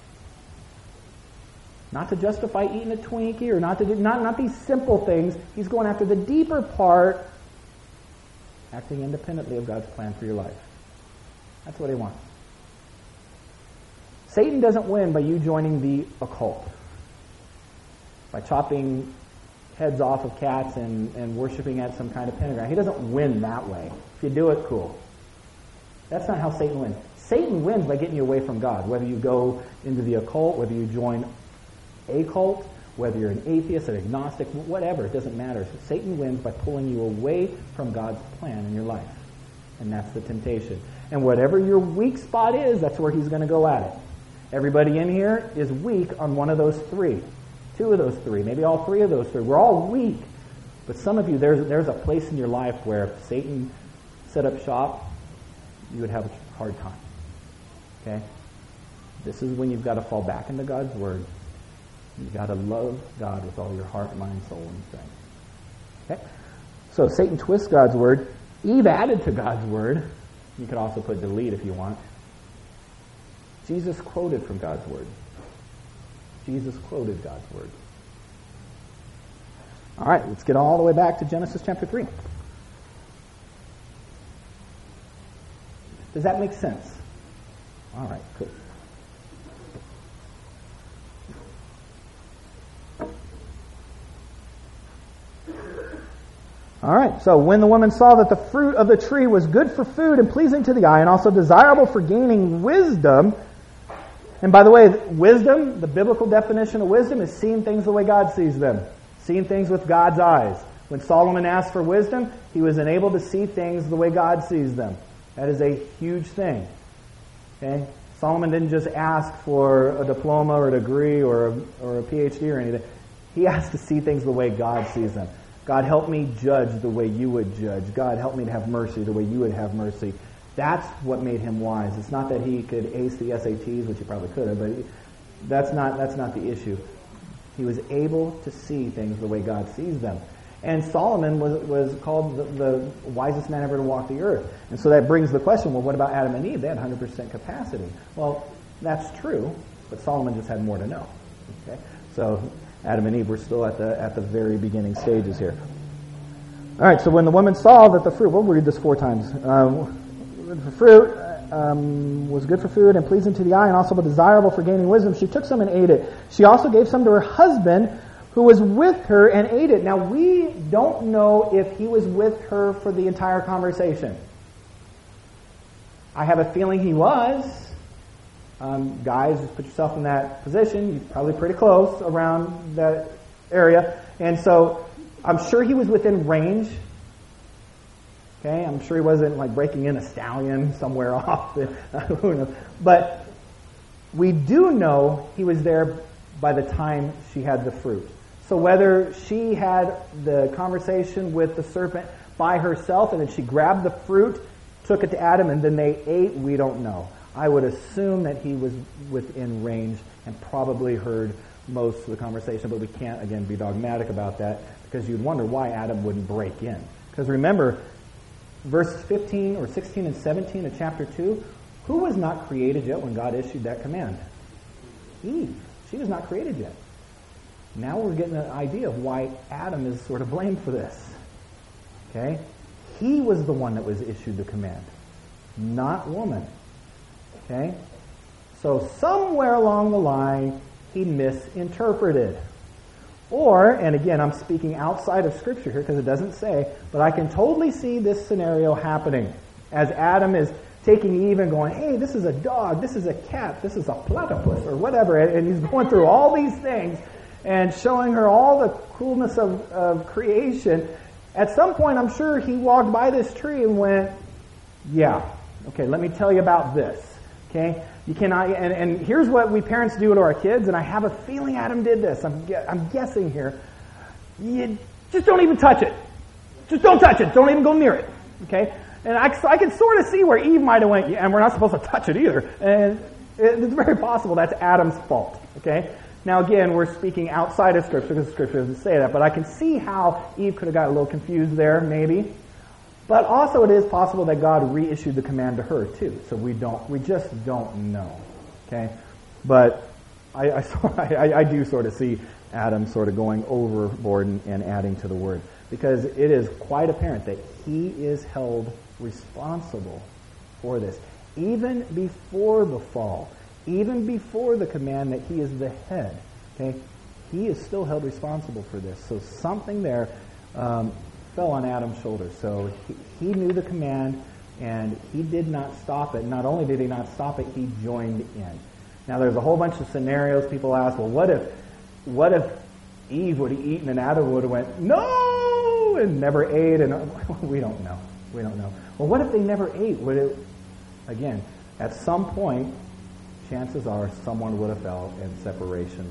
Not to justify eating a Twinkie or not to do, not, not these simple things. He's going after the deeper part, acting independently of God's plan for your life. That's what he wants. Satan doesn't win by you joining the occult, by chopping heads off of cats and, and worshiping at some kind of pentagram. He doesn't win that way. If you do it, cool. That's not how Satan wins. Satan wins by getting you away from God, whether you go into the occult, whether you join a cult, whether you're an atheist, an agnostic, whatever, it doesn't matter. Satan wins by pulling you away from God's plan in your life. And that's the temptation. And whatever your weak spot is, that's where he's going to go at it. Everybody in here is weak on one of those three. Two of those three, maybe all three of those three. We're all weak. But some of you, there's, there's a place in your life where if Satan set up shop, you would have a hard time. Okay? This is when you've got to fall back into God's Word You've got to love God with all your heart, mind, soul, and strength. Okay? So Satan twists God's word. Eve added to God's word. You could also put delete if you want. Jesus quoted from God's word. Jesus quoted God's word. All right, let's get all the way back to Genesis chapter 3. Does that make sense? All right, cool. All right, so when the woman saw that the fruit of the tree was good for food and pleasing to the eye and also desirable for gaining wisdom, and by the way, wisdom, the biblical definition of wisdom is seeing things the way God sees them, seeing things with God's eyes. When Solomon asked for wisdom, he was enabled to see things the way God sees them. That is a huge thing. Okay? Solomon didn't just ask for a diploma or a degree or a, or a PhD or anything. He asked to see things the way God sees them. God, help me judge the way you would judge. God, help me to have mercy the way you would have mercy. That's what made him wise. It's not that he could ace the SATs, which he probably could have, but that's not, that's not the issue. He was able to see things the way God sees them. And Solomon was, was called the, the wisest man ever to walk the earth. And so that brings the question, well, what about Adam and Eve? They had 100% capacity. Well, that's true, but Solomon just had more to know. Okay? So Adam and Eve were still at the, at the very beginning stages here. All right, so when the woman saw that the fruit, we'll read this four times. Um, the fruit um, was good for food and pleasing to the eye and also desirable for gaining wisdom, she took some and ate it. She also gave some to her husband who was with her and ate it. Now, we don't know if he was with her for the entire conversation. I have a feeling he was. Um, guys, just put yourself in that position. You're probably pretty close around that area. And so I'm sure he was within range. Okay, I'm sure he wasn't like breaking in a stallion somewhere off. Who knows? But we do know he was there by the time she had the fruit. So whether she had the conversation with the serpent by herself and then she grabbed the fruit, took it to Adam, and then they ate, we don't know. I would assume that he was within range and probably heard most of the conversation, but we can't, again, be dogmatic about that because you'd wonder why Adam wouldn't break in. Because remember, verses 15 or 16 and 17 of chapter 2, who was not created yet when God issued that command? Eve. She was not created yet. Now we're getting an idea of why Adam is sort of blamed for this. Okay? He was the one that was issued the command, not woman. Okay? So somewhere along the line, he misinterpreted. Or, and again, I'm speaking outside of Scripture here because it doesn't say, but I can totally see this scenario happening as Adam is taking Eve and going, hey, this is a dog, this is a cat, this is a platypus, or whatever, and he's going through all these things and showing her all the coolness of, of creation. At some point, I'm sure he walked by this tree and went, yeah, okay, let me tell you about this. Okay? You cannot, and, and here's what we parents do to our kids, and I have a feeling Adam did this. I'm, I'm guessing here. You just don't even touch it. Just don't touch it. Don't even go near it. Okay? And I, I can sort of see where Eve might have went, and we're not supposed to touch it either. And it's very possible that's Adam's fault. Okay? Now again, we're speaking outside of Scripture because Scripture doesn't say that, but I can see how Eve could have got a little confused there, maybe. But also it is possible that God reissued the command to her too. So we don't, we just don't know. Okay? But I, I, I, I do sort of see Adam sort of going overboard and, and adding to the word. Because it is quite apparent that he is held responsible for this. Even before the fall, even before the command that he is the head, okay, he is still held responsible for this. So something there um, fell on Adam's shoulders. So he, he knew the command and he did not stop it. Not only did he not stop it, he joined in. Now there's a whole bunch of scenarios people ask, well, what if, what if Eve would have eaten and Adam would have went, no, and never ate, and we don't know. We don't know. Well, what if they never ate? Would it, again, at some point, chances are someone would have fell and separation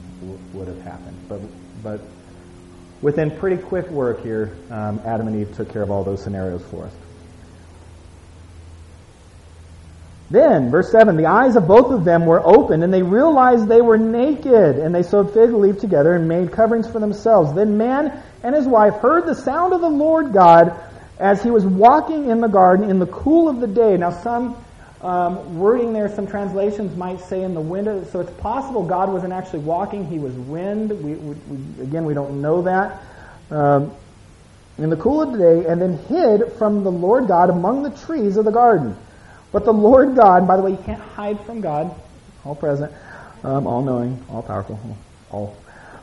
would have happened. But, but within pretty quick work here, um, Adam and Eve took care of all those scenarios for us. Then, verse 7, the eyes of both of them were opened, and they realized they were naked, and they sewed fig leaf together and made coverings for themselves. Then man and his wife heard the sound of the Lord God as he was walking in the garden in the cool of the day. Now, some um, wording there, some translations might say in the wind. So it's possible God wasn't actually walking; He was wind. We, we, we, again, we don't know that. Um, in the cool of the day, and then hid from the Lord God among the trees of the garden. But the Lord God, by the way, you can't hide from God, all present, um, all knowing, all powerful, all.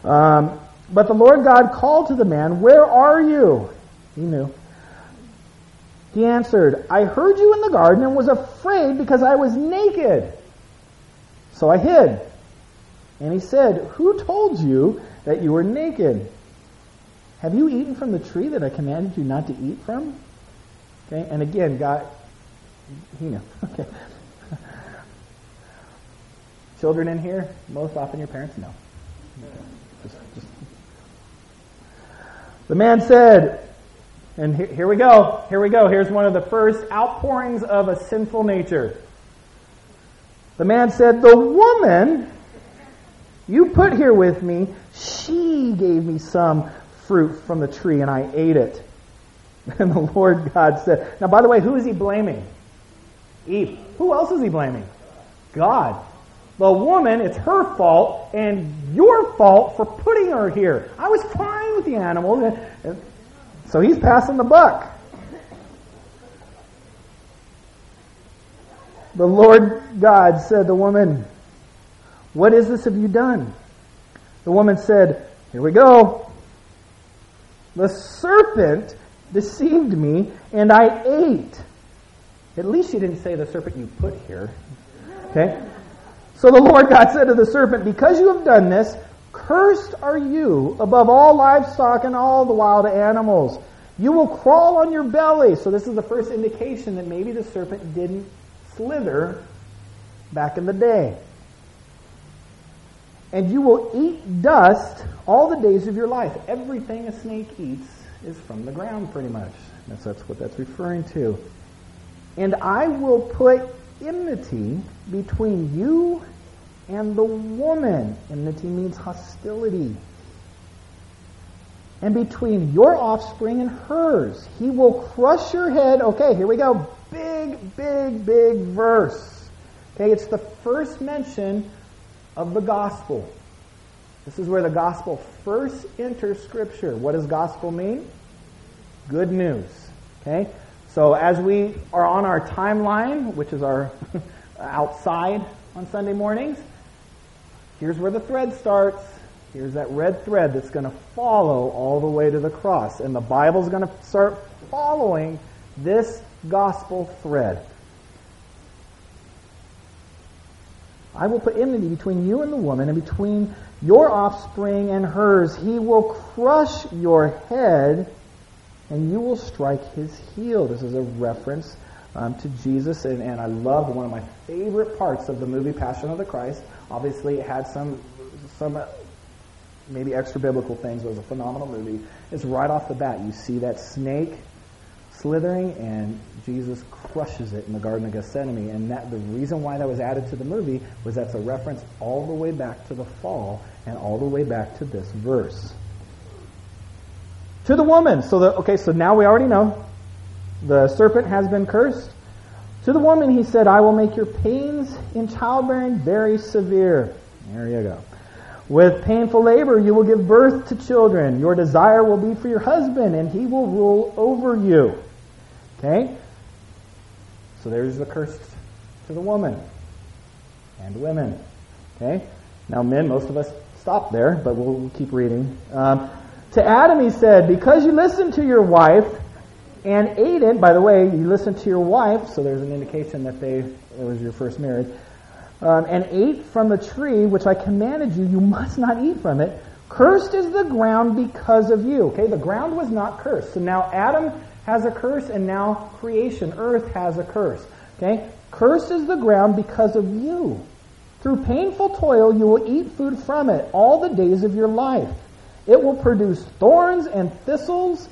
Um, but the Lord God called to the man, Where are you? He knew. He answered, I heard you in the garden and was afraid because I was naked. So I hid. And he said, Who told you that you were naked? Have you eaten from the tree that I commanded you not to eat from? Okay, and again, God, he knew. Okay. Children in here, most often your parents know. Just, just. The man said, and here, we go. Here we go. Here's one of the first outpourings of a sinful nature. The man said, The woman you put here with me, she gave me some fruit from the tree and I ate it. And the Lord God said, Now, by the way, who is he blaming? Eve. Who else is he blaming? God. The woman, it's her fault and your fault for putting her here. I was fine with the animal. So he's passing the buck. The Lord God said to the woman, What is this have you done? The woman said, Here we go. The serpent deceived me and I ate. At least she didn't say the serpent you put here. Okay? So the Lord God said to the serpent, Because you have done this, cursed are you above all livestock and all the wild animals. You will crawl on your belly. So this is the first indication that maybe the serpent didn't slither back in the day. And you will eat dust all the days of your life. Everything a snake eats is from the ground, pretty much. That's, that's what that's referring to. And I will put enmity between you and the woman. Enmity means hostility. And between your offspring and hers. He will crush your head. Okay, here we go. Big, big, big verse. Okay, it's the first mention of the gospel. This is where the gospel first enters Scripture. What does gospel mean? Good news. Okay? So as we are on our timeline, which is our outside on Sunday mornings, here's where the thread starts. Here's that red thread that's going to follow all the way to the cross. And the Bible's going to start following this gospel thread. I will put enmity between you and the woman, and between your offspring and hers. He will crush your head, and you will strike his heel. This is a reference um, to Jesus, and, and I loved one of my favorite parts of the movie Passion of the Christ. Obviously, it had some some maybe extra biblical things. but It was a phenomenal movie. It's right off the bat. You see that snake slithering, and Jesus crushes it in the Garden of Gethsemane. And that the reason why that was added to the movie was that's a reference all the way back to the fall and all the way back to this verse. To the woman. So the okay, so now we already know the serpent has been cursed. To the woman he said, I will make your pains in childbearing very severe. There you go. With painful labor you will give birth to children. Your desire will be for your husband, and he will rule over you. Okay? So there's the curse to the woman and women. Okay? Now, men, most of us stop there, but we'll, keep reading. Um, to Adam, he said, Because you listened to your wife and it, by the way, you listened to your wife, so there's an indication that they it was your first marriage, um, and ate from the tree which I commanded you, you must not eat from it. Cursed is the ground because of you. Okay, the ground was not cursed. So now Adam has a curse, and now creation, earth, has a curse. Okay? Cursed is the ground because of you. Through painful toil, you will eat food from it all the days of your life. It will produce thorns and thistles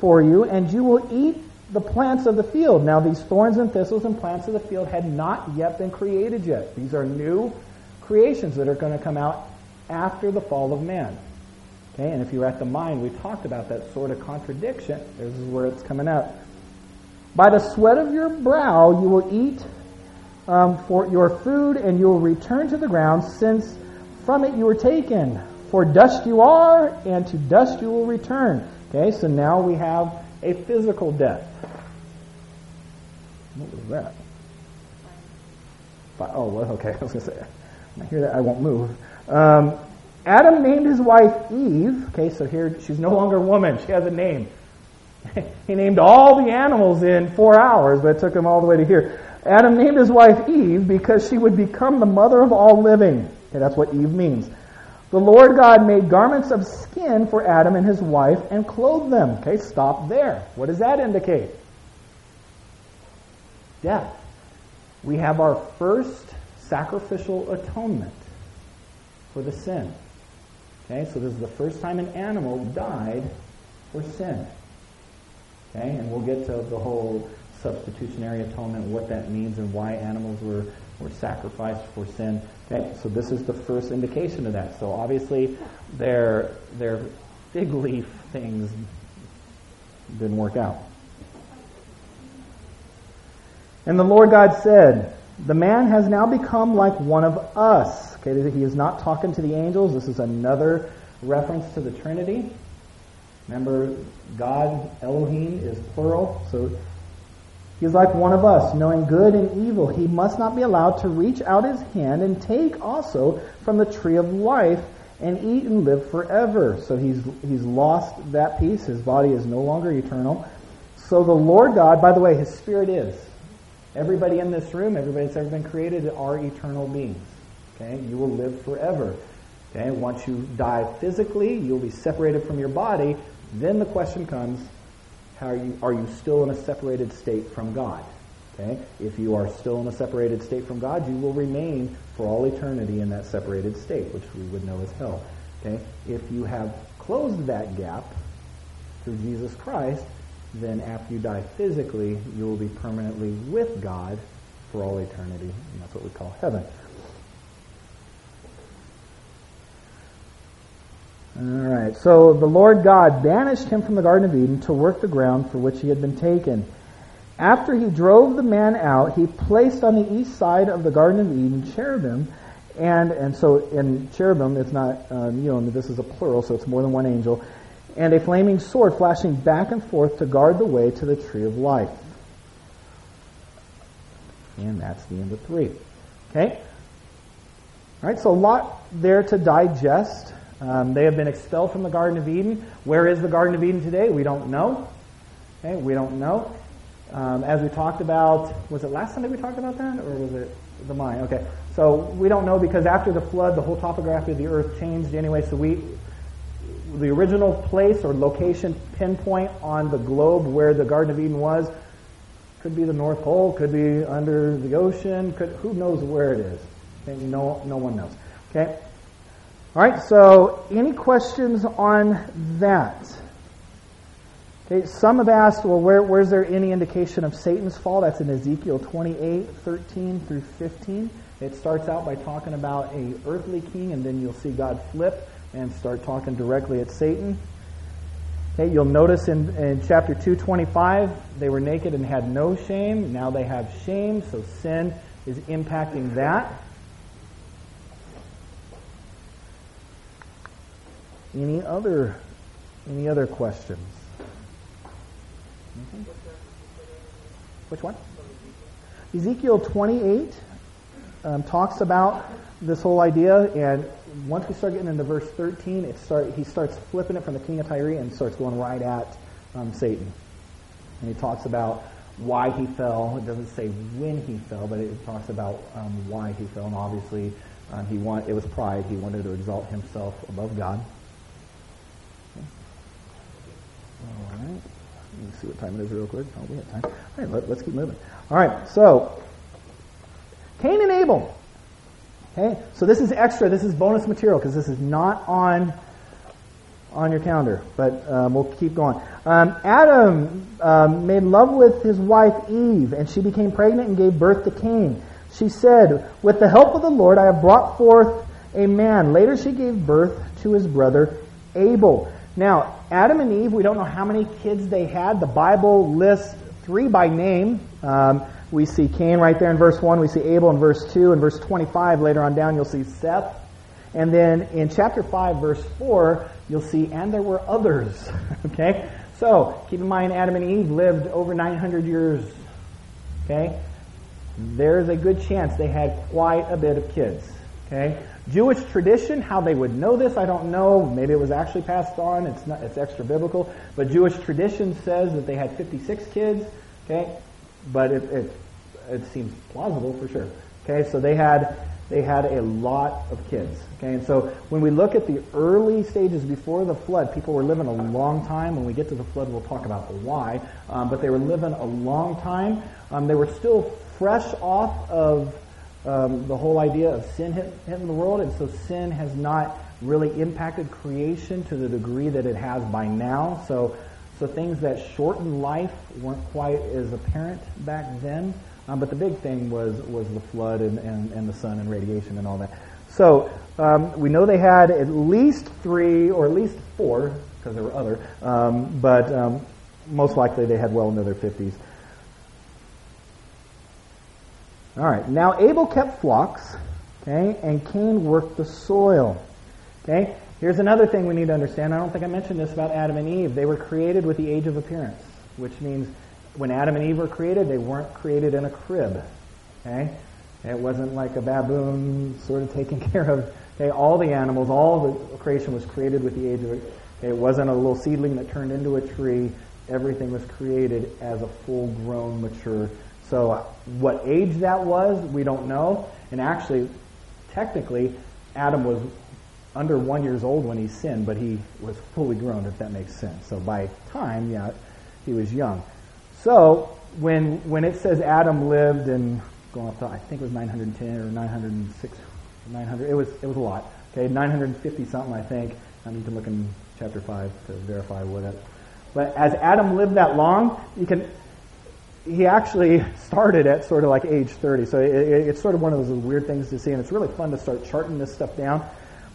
for you, and you will eat the plants of the field. Now, these thorns and thistles and plants of the field had not yet been created yet. These are new creations that are going to come out after the fall of man. Okay, and if you're at the mind, we talked about that sort of contradiction. This is where it's coming out. By the sweat of your brow you will eat um, for your food, and you will return to the ground, since from it you were taken. For dust you are, and to dust you will return. Okay, so now we have a physical death. What was that? Oh, okay. I was going to say, I hear that, I won't move. Um, Adam named his wife Eve. Okay, so here she's no longer a woman. She has a name. he named all the animals in four hours, but it took him all the way to here. Adam named his wife Eve because she would become the mother of all living. Okay, that's what Eve means. The Lord God made garments of skin for Adam and his wife and clothed them. Okay, stop there. What does that indicate? Death. We have our first sacrificial atonement for the sin. Okay, so this is the first time an animal died for sin. Okay, and we'll get to the whole substitutionary atonement, what that means, and why animals were, were sacrificed for sin. Okay, so this is the first indication of that. So obviously, their their fig leaf things didn't work out. And the Lord God said, The man has now become like one of us Okay, he is not talking to the angels. This is another reference to the Trinity. Remember, God, Elohim, is plural, so He's like one of us, knowing good and evil. He must not be allowed to reach out his hand and take also from the tree of life and eat and live forever. So he's, he's lost that piece. His body is no longer eternal. So the Lord God, by the way, his spirit is. Everybody in this room, everybody that's ever been created are eternal beings. Okay? You will live forever. Okay? Once you die physically, you'll be separated from your body. Then the question comes, how are you, are you still in a separated state from God? Okay? If you are still in a separated state from God, you will remain for all eternity in that separated state, which we would know as hell. Okay? If you have closed that gap through Jesus Christ, then after you die physically, you will be permanently with God for all eternity, and that's what we call heaven. All right. So the Lord God banished him from the Garden of Eden to work the ground for which he had been taken. After he drove the man out, he placed on the east side of the Garden of Eden cherubim, and and so in cherubim it's not um, you know this is a plural, so it's more than one angel, and a flaming sword flashing back and forth to guard the way to the tree of life. And that's the end of three. Okay. All right. So a lot there to digest. Um, they have been expelled from the Garden of Eden. Where is the Garden of Eden today? We don't know. Okay, we don't know. Um, as we talked about, was it last Sunday we talked about that, or was it the mine? Okay, so we don't know because after the flood, the whole topography of the earth changed anyway. So we, the original place or location pinpoint on the globe where the Garden of Eden was, could be the North Pole, could be under the ocean, could who knows where it is? Okay, no, no one knows. Okay. All right, so any questions on that? Okay, some have asked, well, where, where's there any indication of Satan's fall? That's in Ezekiel 28, 13 through 15. It starts out by talking about a earthly king, and then you'll see God flip and start talking directly at Satan. Okay, you'll notice in, in chapter 225, they were naked and had no shame. Now they have shame, so sin is impacting that. Any other any other questions? Mm-hmm. Which one? Ezekiel 28 um, talks about this whole idea, and once we start getting into verse 13, it start, he starts flipping it from the king of Tyre and starts going right at um, Satan. And he talks about why he fell. It doesn't say when he fell, but it talks about um, why he fell. And obviously, um, he want, it was pride. He wanted to exalt himself above God. All right. Let me see what time it is real quick. Oh, we have time. All right, let, us keep moving. All right, so Cain and Abel. Okay, so this is extra. This is bonus material because this is not on on your calendar, but um, we'll keep going. Um, Adam um, made love with his wife Eve, and she became pregnant and gave birth to Cain. She said, "With the help of the Lord, I have brought forth a man." Later, she gave birth to his brother Abel. Now, Adam and Eve, we don't know how many kids they had. The Bible lists three by name. Um, we see Cain right there in verse 1. We see Abel in verse 2. In verse 25, later on down, you'll see Seth. And then in chapter 5, verse 4, you'll see, and there were others. okay? So, keep in mind, Adam and Eve lived over 900 years. Okay? There's a good chance they had quite a bit of kids. Okay? Jewish tradition, how they would know this, I don't know. Maybe it was actually passed on. It's not. It's extra biblical. But Jewish tradition says that they had 56 kids. Okay, but it it, it seems plausible for sure. Okay, so they had they had a lot of kids. Okay, and so when we look at the early stages before the flood, people were living a long time. When we get to the flood, we'll talk about the why. Um, but they were living a long time. Um, they were still fresh off of um, the whole idea of sin hit the world, and so sin has not really impacted creation to the degree that it has by now. So, so things that shorten life weren't quite as apparent back then. Um, but the big thing was was the flood and, and, and the sun and radiation and all that. So um, we know they had at least three or at least four because there were other, um, but um, most likely they had well into their 50s. All right. Now Abel kept flocks, okay, and Cain worked the soil. Okay? Here's another thing we need to understand. I don't think I mentioned this about Adam and Eve. They were created with the age of appearance, which means when Adam and Eve were created, they weren't created in a crib. Okay? It wasn't like a baboon sort of taking care of okay, all the animals, all the creation was created with the age of it wasn't a little seedling that turned into a tree. Everything was created as a full grown, mature. So uh, what age that was, we don't know. And actually, technically, Adam was under one years old when he sinned, but he was fully grown, if that makes sense. So by time, yeah, he was young. So when when it says Adam lived and going up to I think it was 910 or 906, 900. It was it was a lot. Okay, 950 something I think. I need to look in chapter five to verify what it. But as Adam lived that long, you can. He actually started at sort of like age 30. So it, it, it's sort of one of those weird things to see, and it's really fun to start charting this stuff down.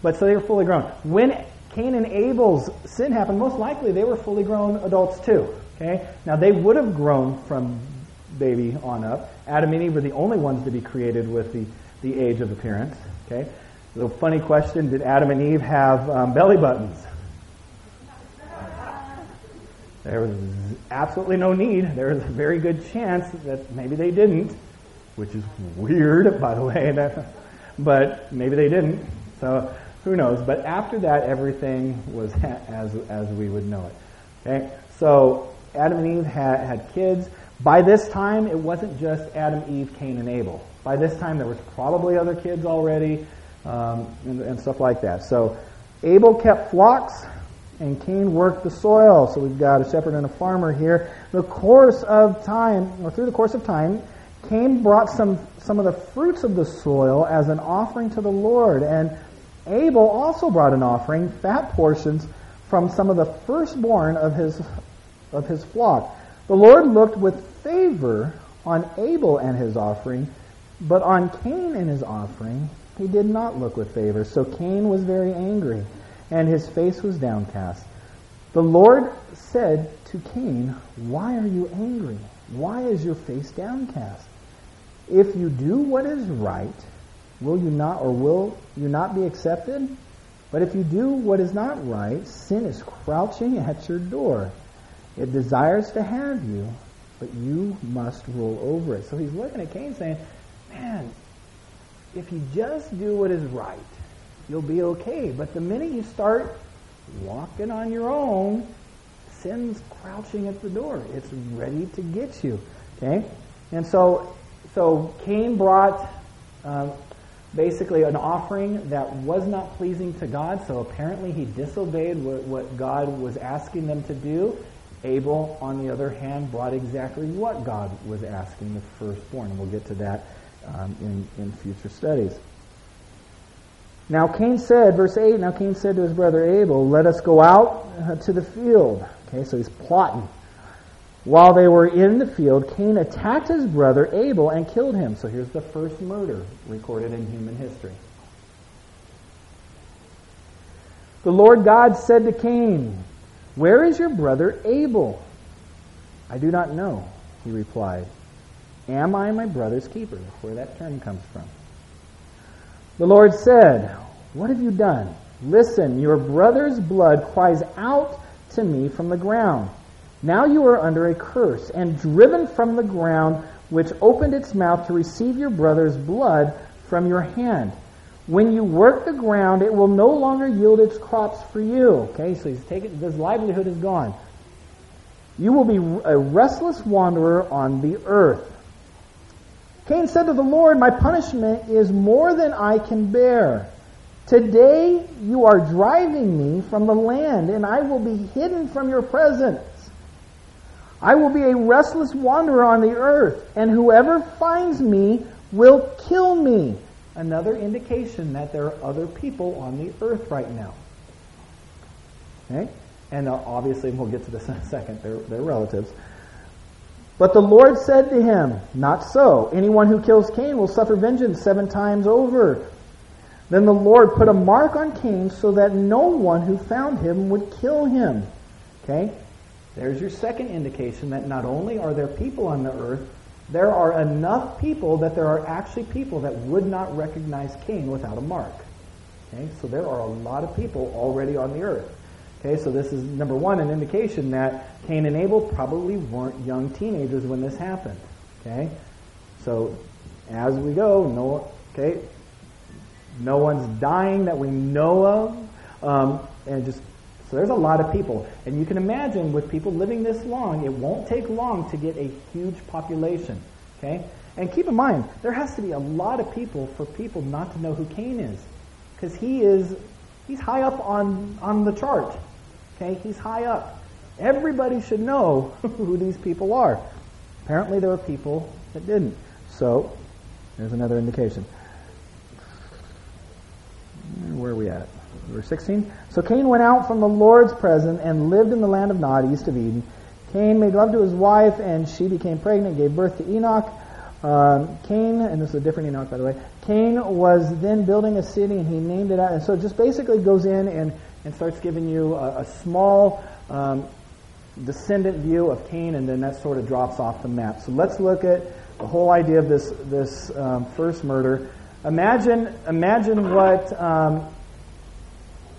But so they were fully grown. When Cain and Abel's sin happened, most likely they were fully grown adults too. Okay? Now they would have grown from baby on up. Adam and Eve were the only ones to be created with the, the age of appearance. Okay? The funny question, did Adam and Eve have um, belly buttons? There was absolutely no need. There was a very good chance that maybe they didn't, which is weird, by the way. That, but maybe they didn't. So who knows? But after that, everything was as as we would know it. Okay. So Adam and Eve had, had kids. By this time, it wasn't just Adam, Eve, Cain, and Abel. By this time, there was probably other kids already, um, and, and stuff like that. So Abel kept flocks, and Cain worked the soil. So we've got a shepherd and a farmer here. The course of time, or through the course of time, Cain brought some, some of the fruits of the soil as an offering to the Lord. And Abel also brought an offering, fat portions, from some of the firstborn of his, of his flock. The Lord looked with favor on Abel and his offering, but on Cain and his offering he did not look with favor. So Cain was very angry and his face was downcast. The Lord said to Cain, Why are you angry? Why is your face downcast? If you do what is right, will you not, or will you not be accepted? But if you do what is not right, sin is crouching at your door. It desires to have you, but you must rule over it. So he's looking at Cain saying, Man, if you just do what is right, you'll be okay. But the minute you start walking on your own, sin's crouching at the door. It's ready to get you. Okay? And so, so Cain brought um, basically an offering that was not pleasing to God. So apparently he disobeyed what, what God was asking them to do. Abel, on the other hand, brought exactly what God was asking the firstborn. And we'll get to that um, in, in future studies. Now Cain said, verse 8, now Cain said to his brother Abel, let us go out uh, to the field. Okay, so he's plotting. While they were in the field, Cain attacked his brother Abel and killed him. So here's the first murder recorded in human history. The Lord God said to Cain, Where is your brother Abel? I do not know, he replied. Am I my brother's keeper? That's where that term comes from. The Lord said, What have you done? Listen, your brother's blood cries out to me from the ground. Now you are under a curse and driven from the ground, which opened its mouth to receive your brother's blood from your hand. When you work the ground, it will no longer yield its crops for you. Okay, so he's his livelihood is gone. You will be a restless wanderer on the earth. Cain said to the Lord, My punishment is more than I can bear. Today you are driving me from the land, and I will be hidden from your presence. I will be a restless wanderer on the earth, and whoever finds me will kill me. Another indication that there are other people on the earth right now. Okay? And uh, obviously, we'll get to this in a second, they're, they're relatives. But the Lord said to him, Not so. Anyone who kills Cain will suffer vengeance seven times over. Then the Lord put a mark on Cain so that no one who found him would kill him. Okay? There's your second indication that not only are there people on the earth, there are enough people that there are actually people that would not recognize Cain without a mark. Okay, so there are a lot of people already on the earth. Okay, so this is number one, an indication that Cain and Abel probably weren't young teenagers when this happened. Okay, so as we go, no, okay, no one's dying that we know of, um, and just so there's a lot of people, and you can imagine with people living this long, it won't take long to get a huge population. Okay, and keep in mind there has to be a lot of people for people not to know who Cain is, because he is he's high up on on the chart. Okay, he's high up. Everybody should know who these people are. Apparently, there were people that didn't. So, there's another indication. Where are we at? Verse 16. So Cain went out from the Lord's presence and lived in the land of Nod, east of Eden. Cain made love to his wife, and she became pregnant, gave birth to Enoch. Um, Cain, and this is a different Enoch, by the way. Cain was then building a city, and he named it. And so it just basically goes in and, and starts giving you a, a small um, descendant view of Cain, and then that sort of drops off the map. So let's look at the whole idea of this this um, first murder. Imagine imagine what um,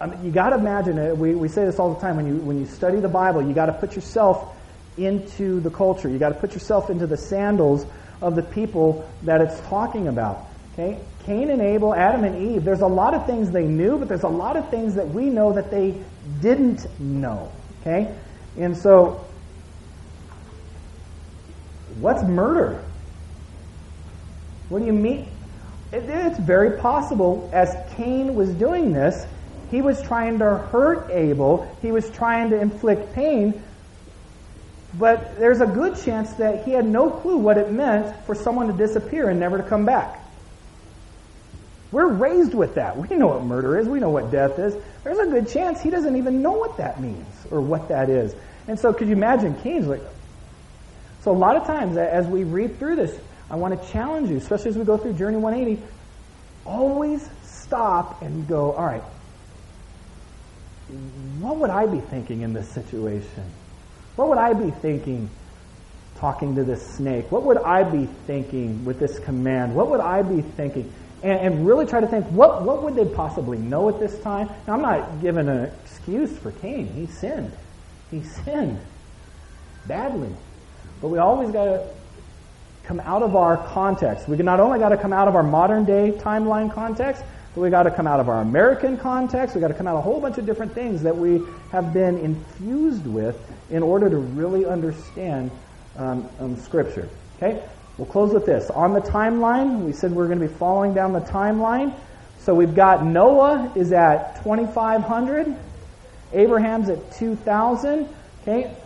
I mean, you got to imagine it. We, we say this all the time when you when you study the Bible. You got to put yourself into the culture. You got to put yourself into the sandals of the people that it's talking about. Okay, Cain and Abel, Adam and Eve. There's a lot of things they knew, but there's a lot of things that we know that they didn't know. Okay, and so what's murder? What do you mean? It's very possible as Cain was doing this he was trying to hurt Abel. He was trying to inflict pain. But there's a good chance that he had no clue what it meant for someone to disappear and never to come back. We're raised with that. We know what murder is. We know what death is. There's a good chance he doesn't even know what that means or what that is. And so could you imagine Cain's like, so a lot of times as we read through this, I want to challenge you, especially as we go through Journey 180, always stop and go, all right, what would I be thinking in this situation? What would I be thinking talking to this snake? What would I be thinking with this command? What would I be thinking? And, and really try to think, what, what would they possibly know at this time? Now, I'm not giving an excuse for Cain. He sinned. He sinned badly. But we always got to come out of our context. We not only got to come out of our modern day timeline context, but we got to come out of our American context. We got to come out of a whole bunch of different things that we have been infused with in order to really understand um, um, Scripture. Okay, we'll close with this. On the timeline, we said we're going to be following down the timeline. So we've got Noah is at 2,500. Abraham's at 2,000. Okay,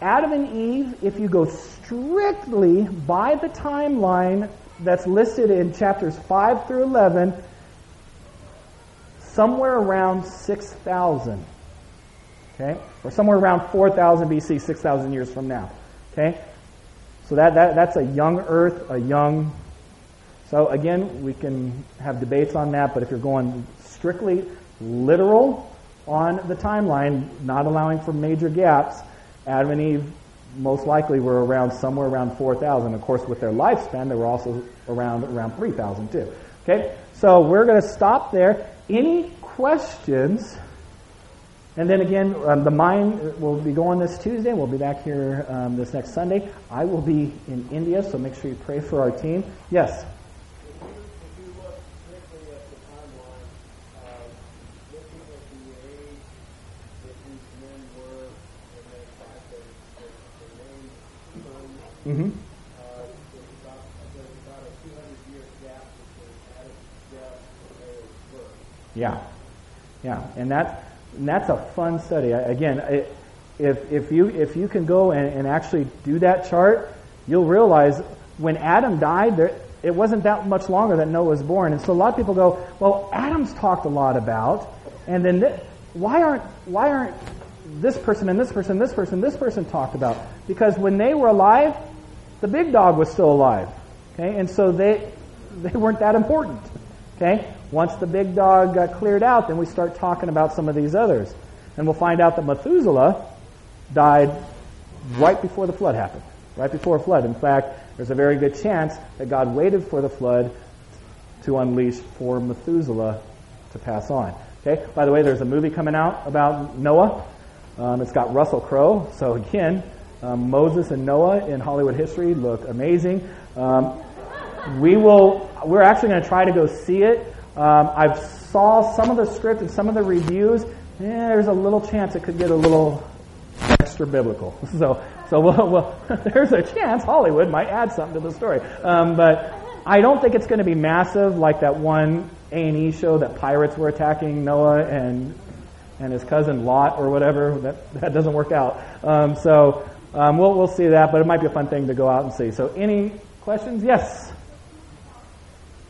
Adam and Eve, if you go strictly by the timeline that's listed in chapters 5 through 11, somewhere around 6,000. Okay? Or somewhere around 4,000 BC, 6,000 years from now. Okay? So that, that, that's a young earth, a young. So again, we can have debates on that, but if you're going strictly literal on the timeline, not allowing for major gaps, Adam and Eve most likely were around somewhere around 4,000. Of course, with their lifespan, they were also around around 3,000 too. Okay, so we're going to stop there. Any questions? And then again, um, the mine will be going this Tuesday. We'll be back here um, this next Sunday. I will be in India, so make sure you pray for our team. Yes. Mm-hmm. Yeah, yeah, and that and that's a fun study. Again, if if you if you can go and, and, actually do that chart, you'll realize when Adam died, there, it wasn't that much longer that Noah was born. And so a lot of people go, well, Adam's talked a lot about, and then th- why aren't why aren't this person and this person, this person, this person talked about? Because when they were alive, the big dog was still alive. Okay, and so they they weren't that important. Okay, once the big dog got cleared out, then we start talking about some of these others. And we'll find out that Methuselah died right before the flood happened. Right before flood. In fact, there's a very good chance that God waited for the flood to unleash for Methuselah to pass on. Okay. By the way, there's a movie coming out about Noah. Um, it's got Russell Crowe. So again, um, Moses and Noah in Hollywood history look amazing. Um, we will. We're actually going to try to go see it. Um, I've saw some of the script and some of the reviews. Eh, there's a little chance it could get a little extra biblical. So, so well, well, there's a chance Hollywood might add something to the story. Um, but I don't think it's going to be massive like that one A&E show that pirates were attacking Noah and and his cousin Lot or whatever. That that doesn't work out. Um, so um, we'll we'll see that, but it might be a fun thing to go out and see. So any questions? Yes.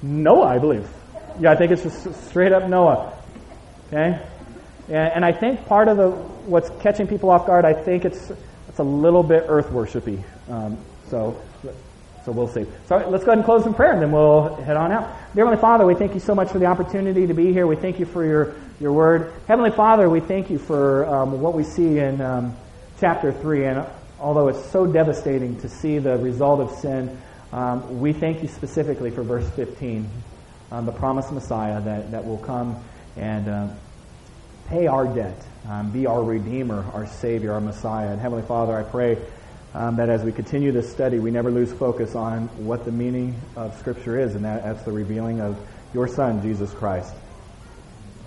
Noah, I believe. Yeah, I think it's just straight up Noah. Okay? And, I think part of the what's catching people off guard, I think it's it's a little bit earth worshipy. Um, so so we'll see. So let's go ahead and close in prayer, and then we'll head on out. Dear Heavenly Father, we thank you so much for the opportunity to be here. We thank you for your your word. Heavenly Father, we thank you for um, what we see in um, chapter three, and although it's so devastating to see the result of sin, um, we thank you specifically for verse 15 um, the promised Messiah that, that will come and uh, pay our debt, um, be our Redeemer, our Savior, our Messiah. And Heavenly Father, I pray um, that as we continue this study, we never lose focus on what the meaning of Scripture is, and that, that's the revealing of your Son, Jesus Christ.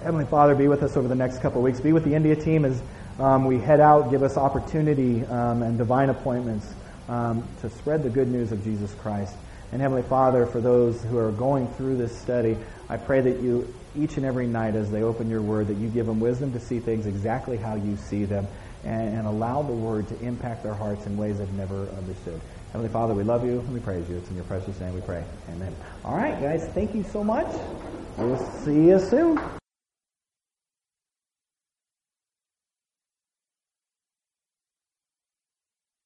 Heavenly Father, be with us over the next couple of weeks. Be with the India team as um, we head out. Give us opportunity um, and divine appointments um, to spread the good news of Jesus Christ. And Heavenly Father, for those who are going through this study, I pray that you, each and every night as they open your word, that you give them wisdom to see things exactly how you see them and, and allow the word to impact their hearts in ways they've never understood. Heavenly Father, we love you and we praise you. It's in your precious name we pray. Amen. All right, guys, thank you so much. We'll see you soon.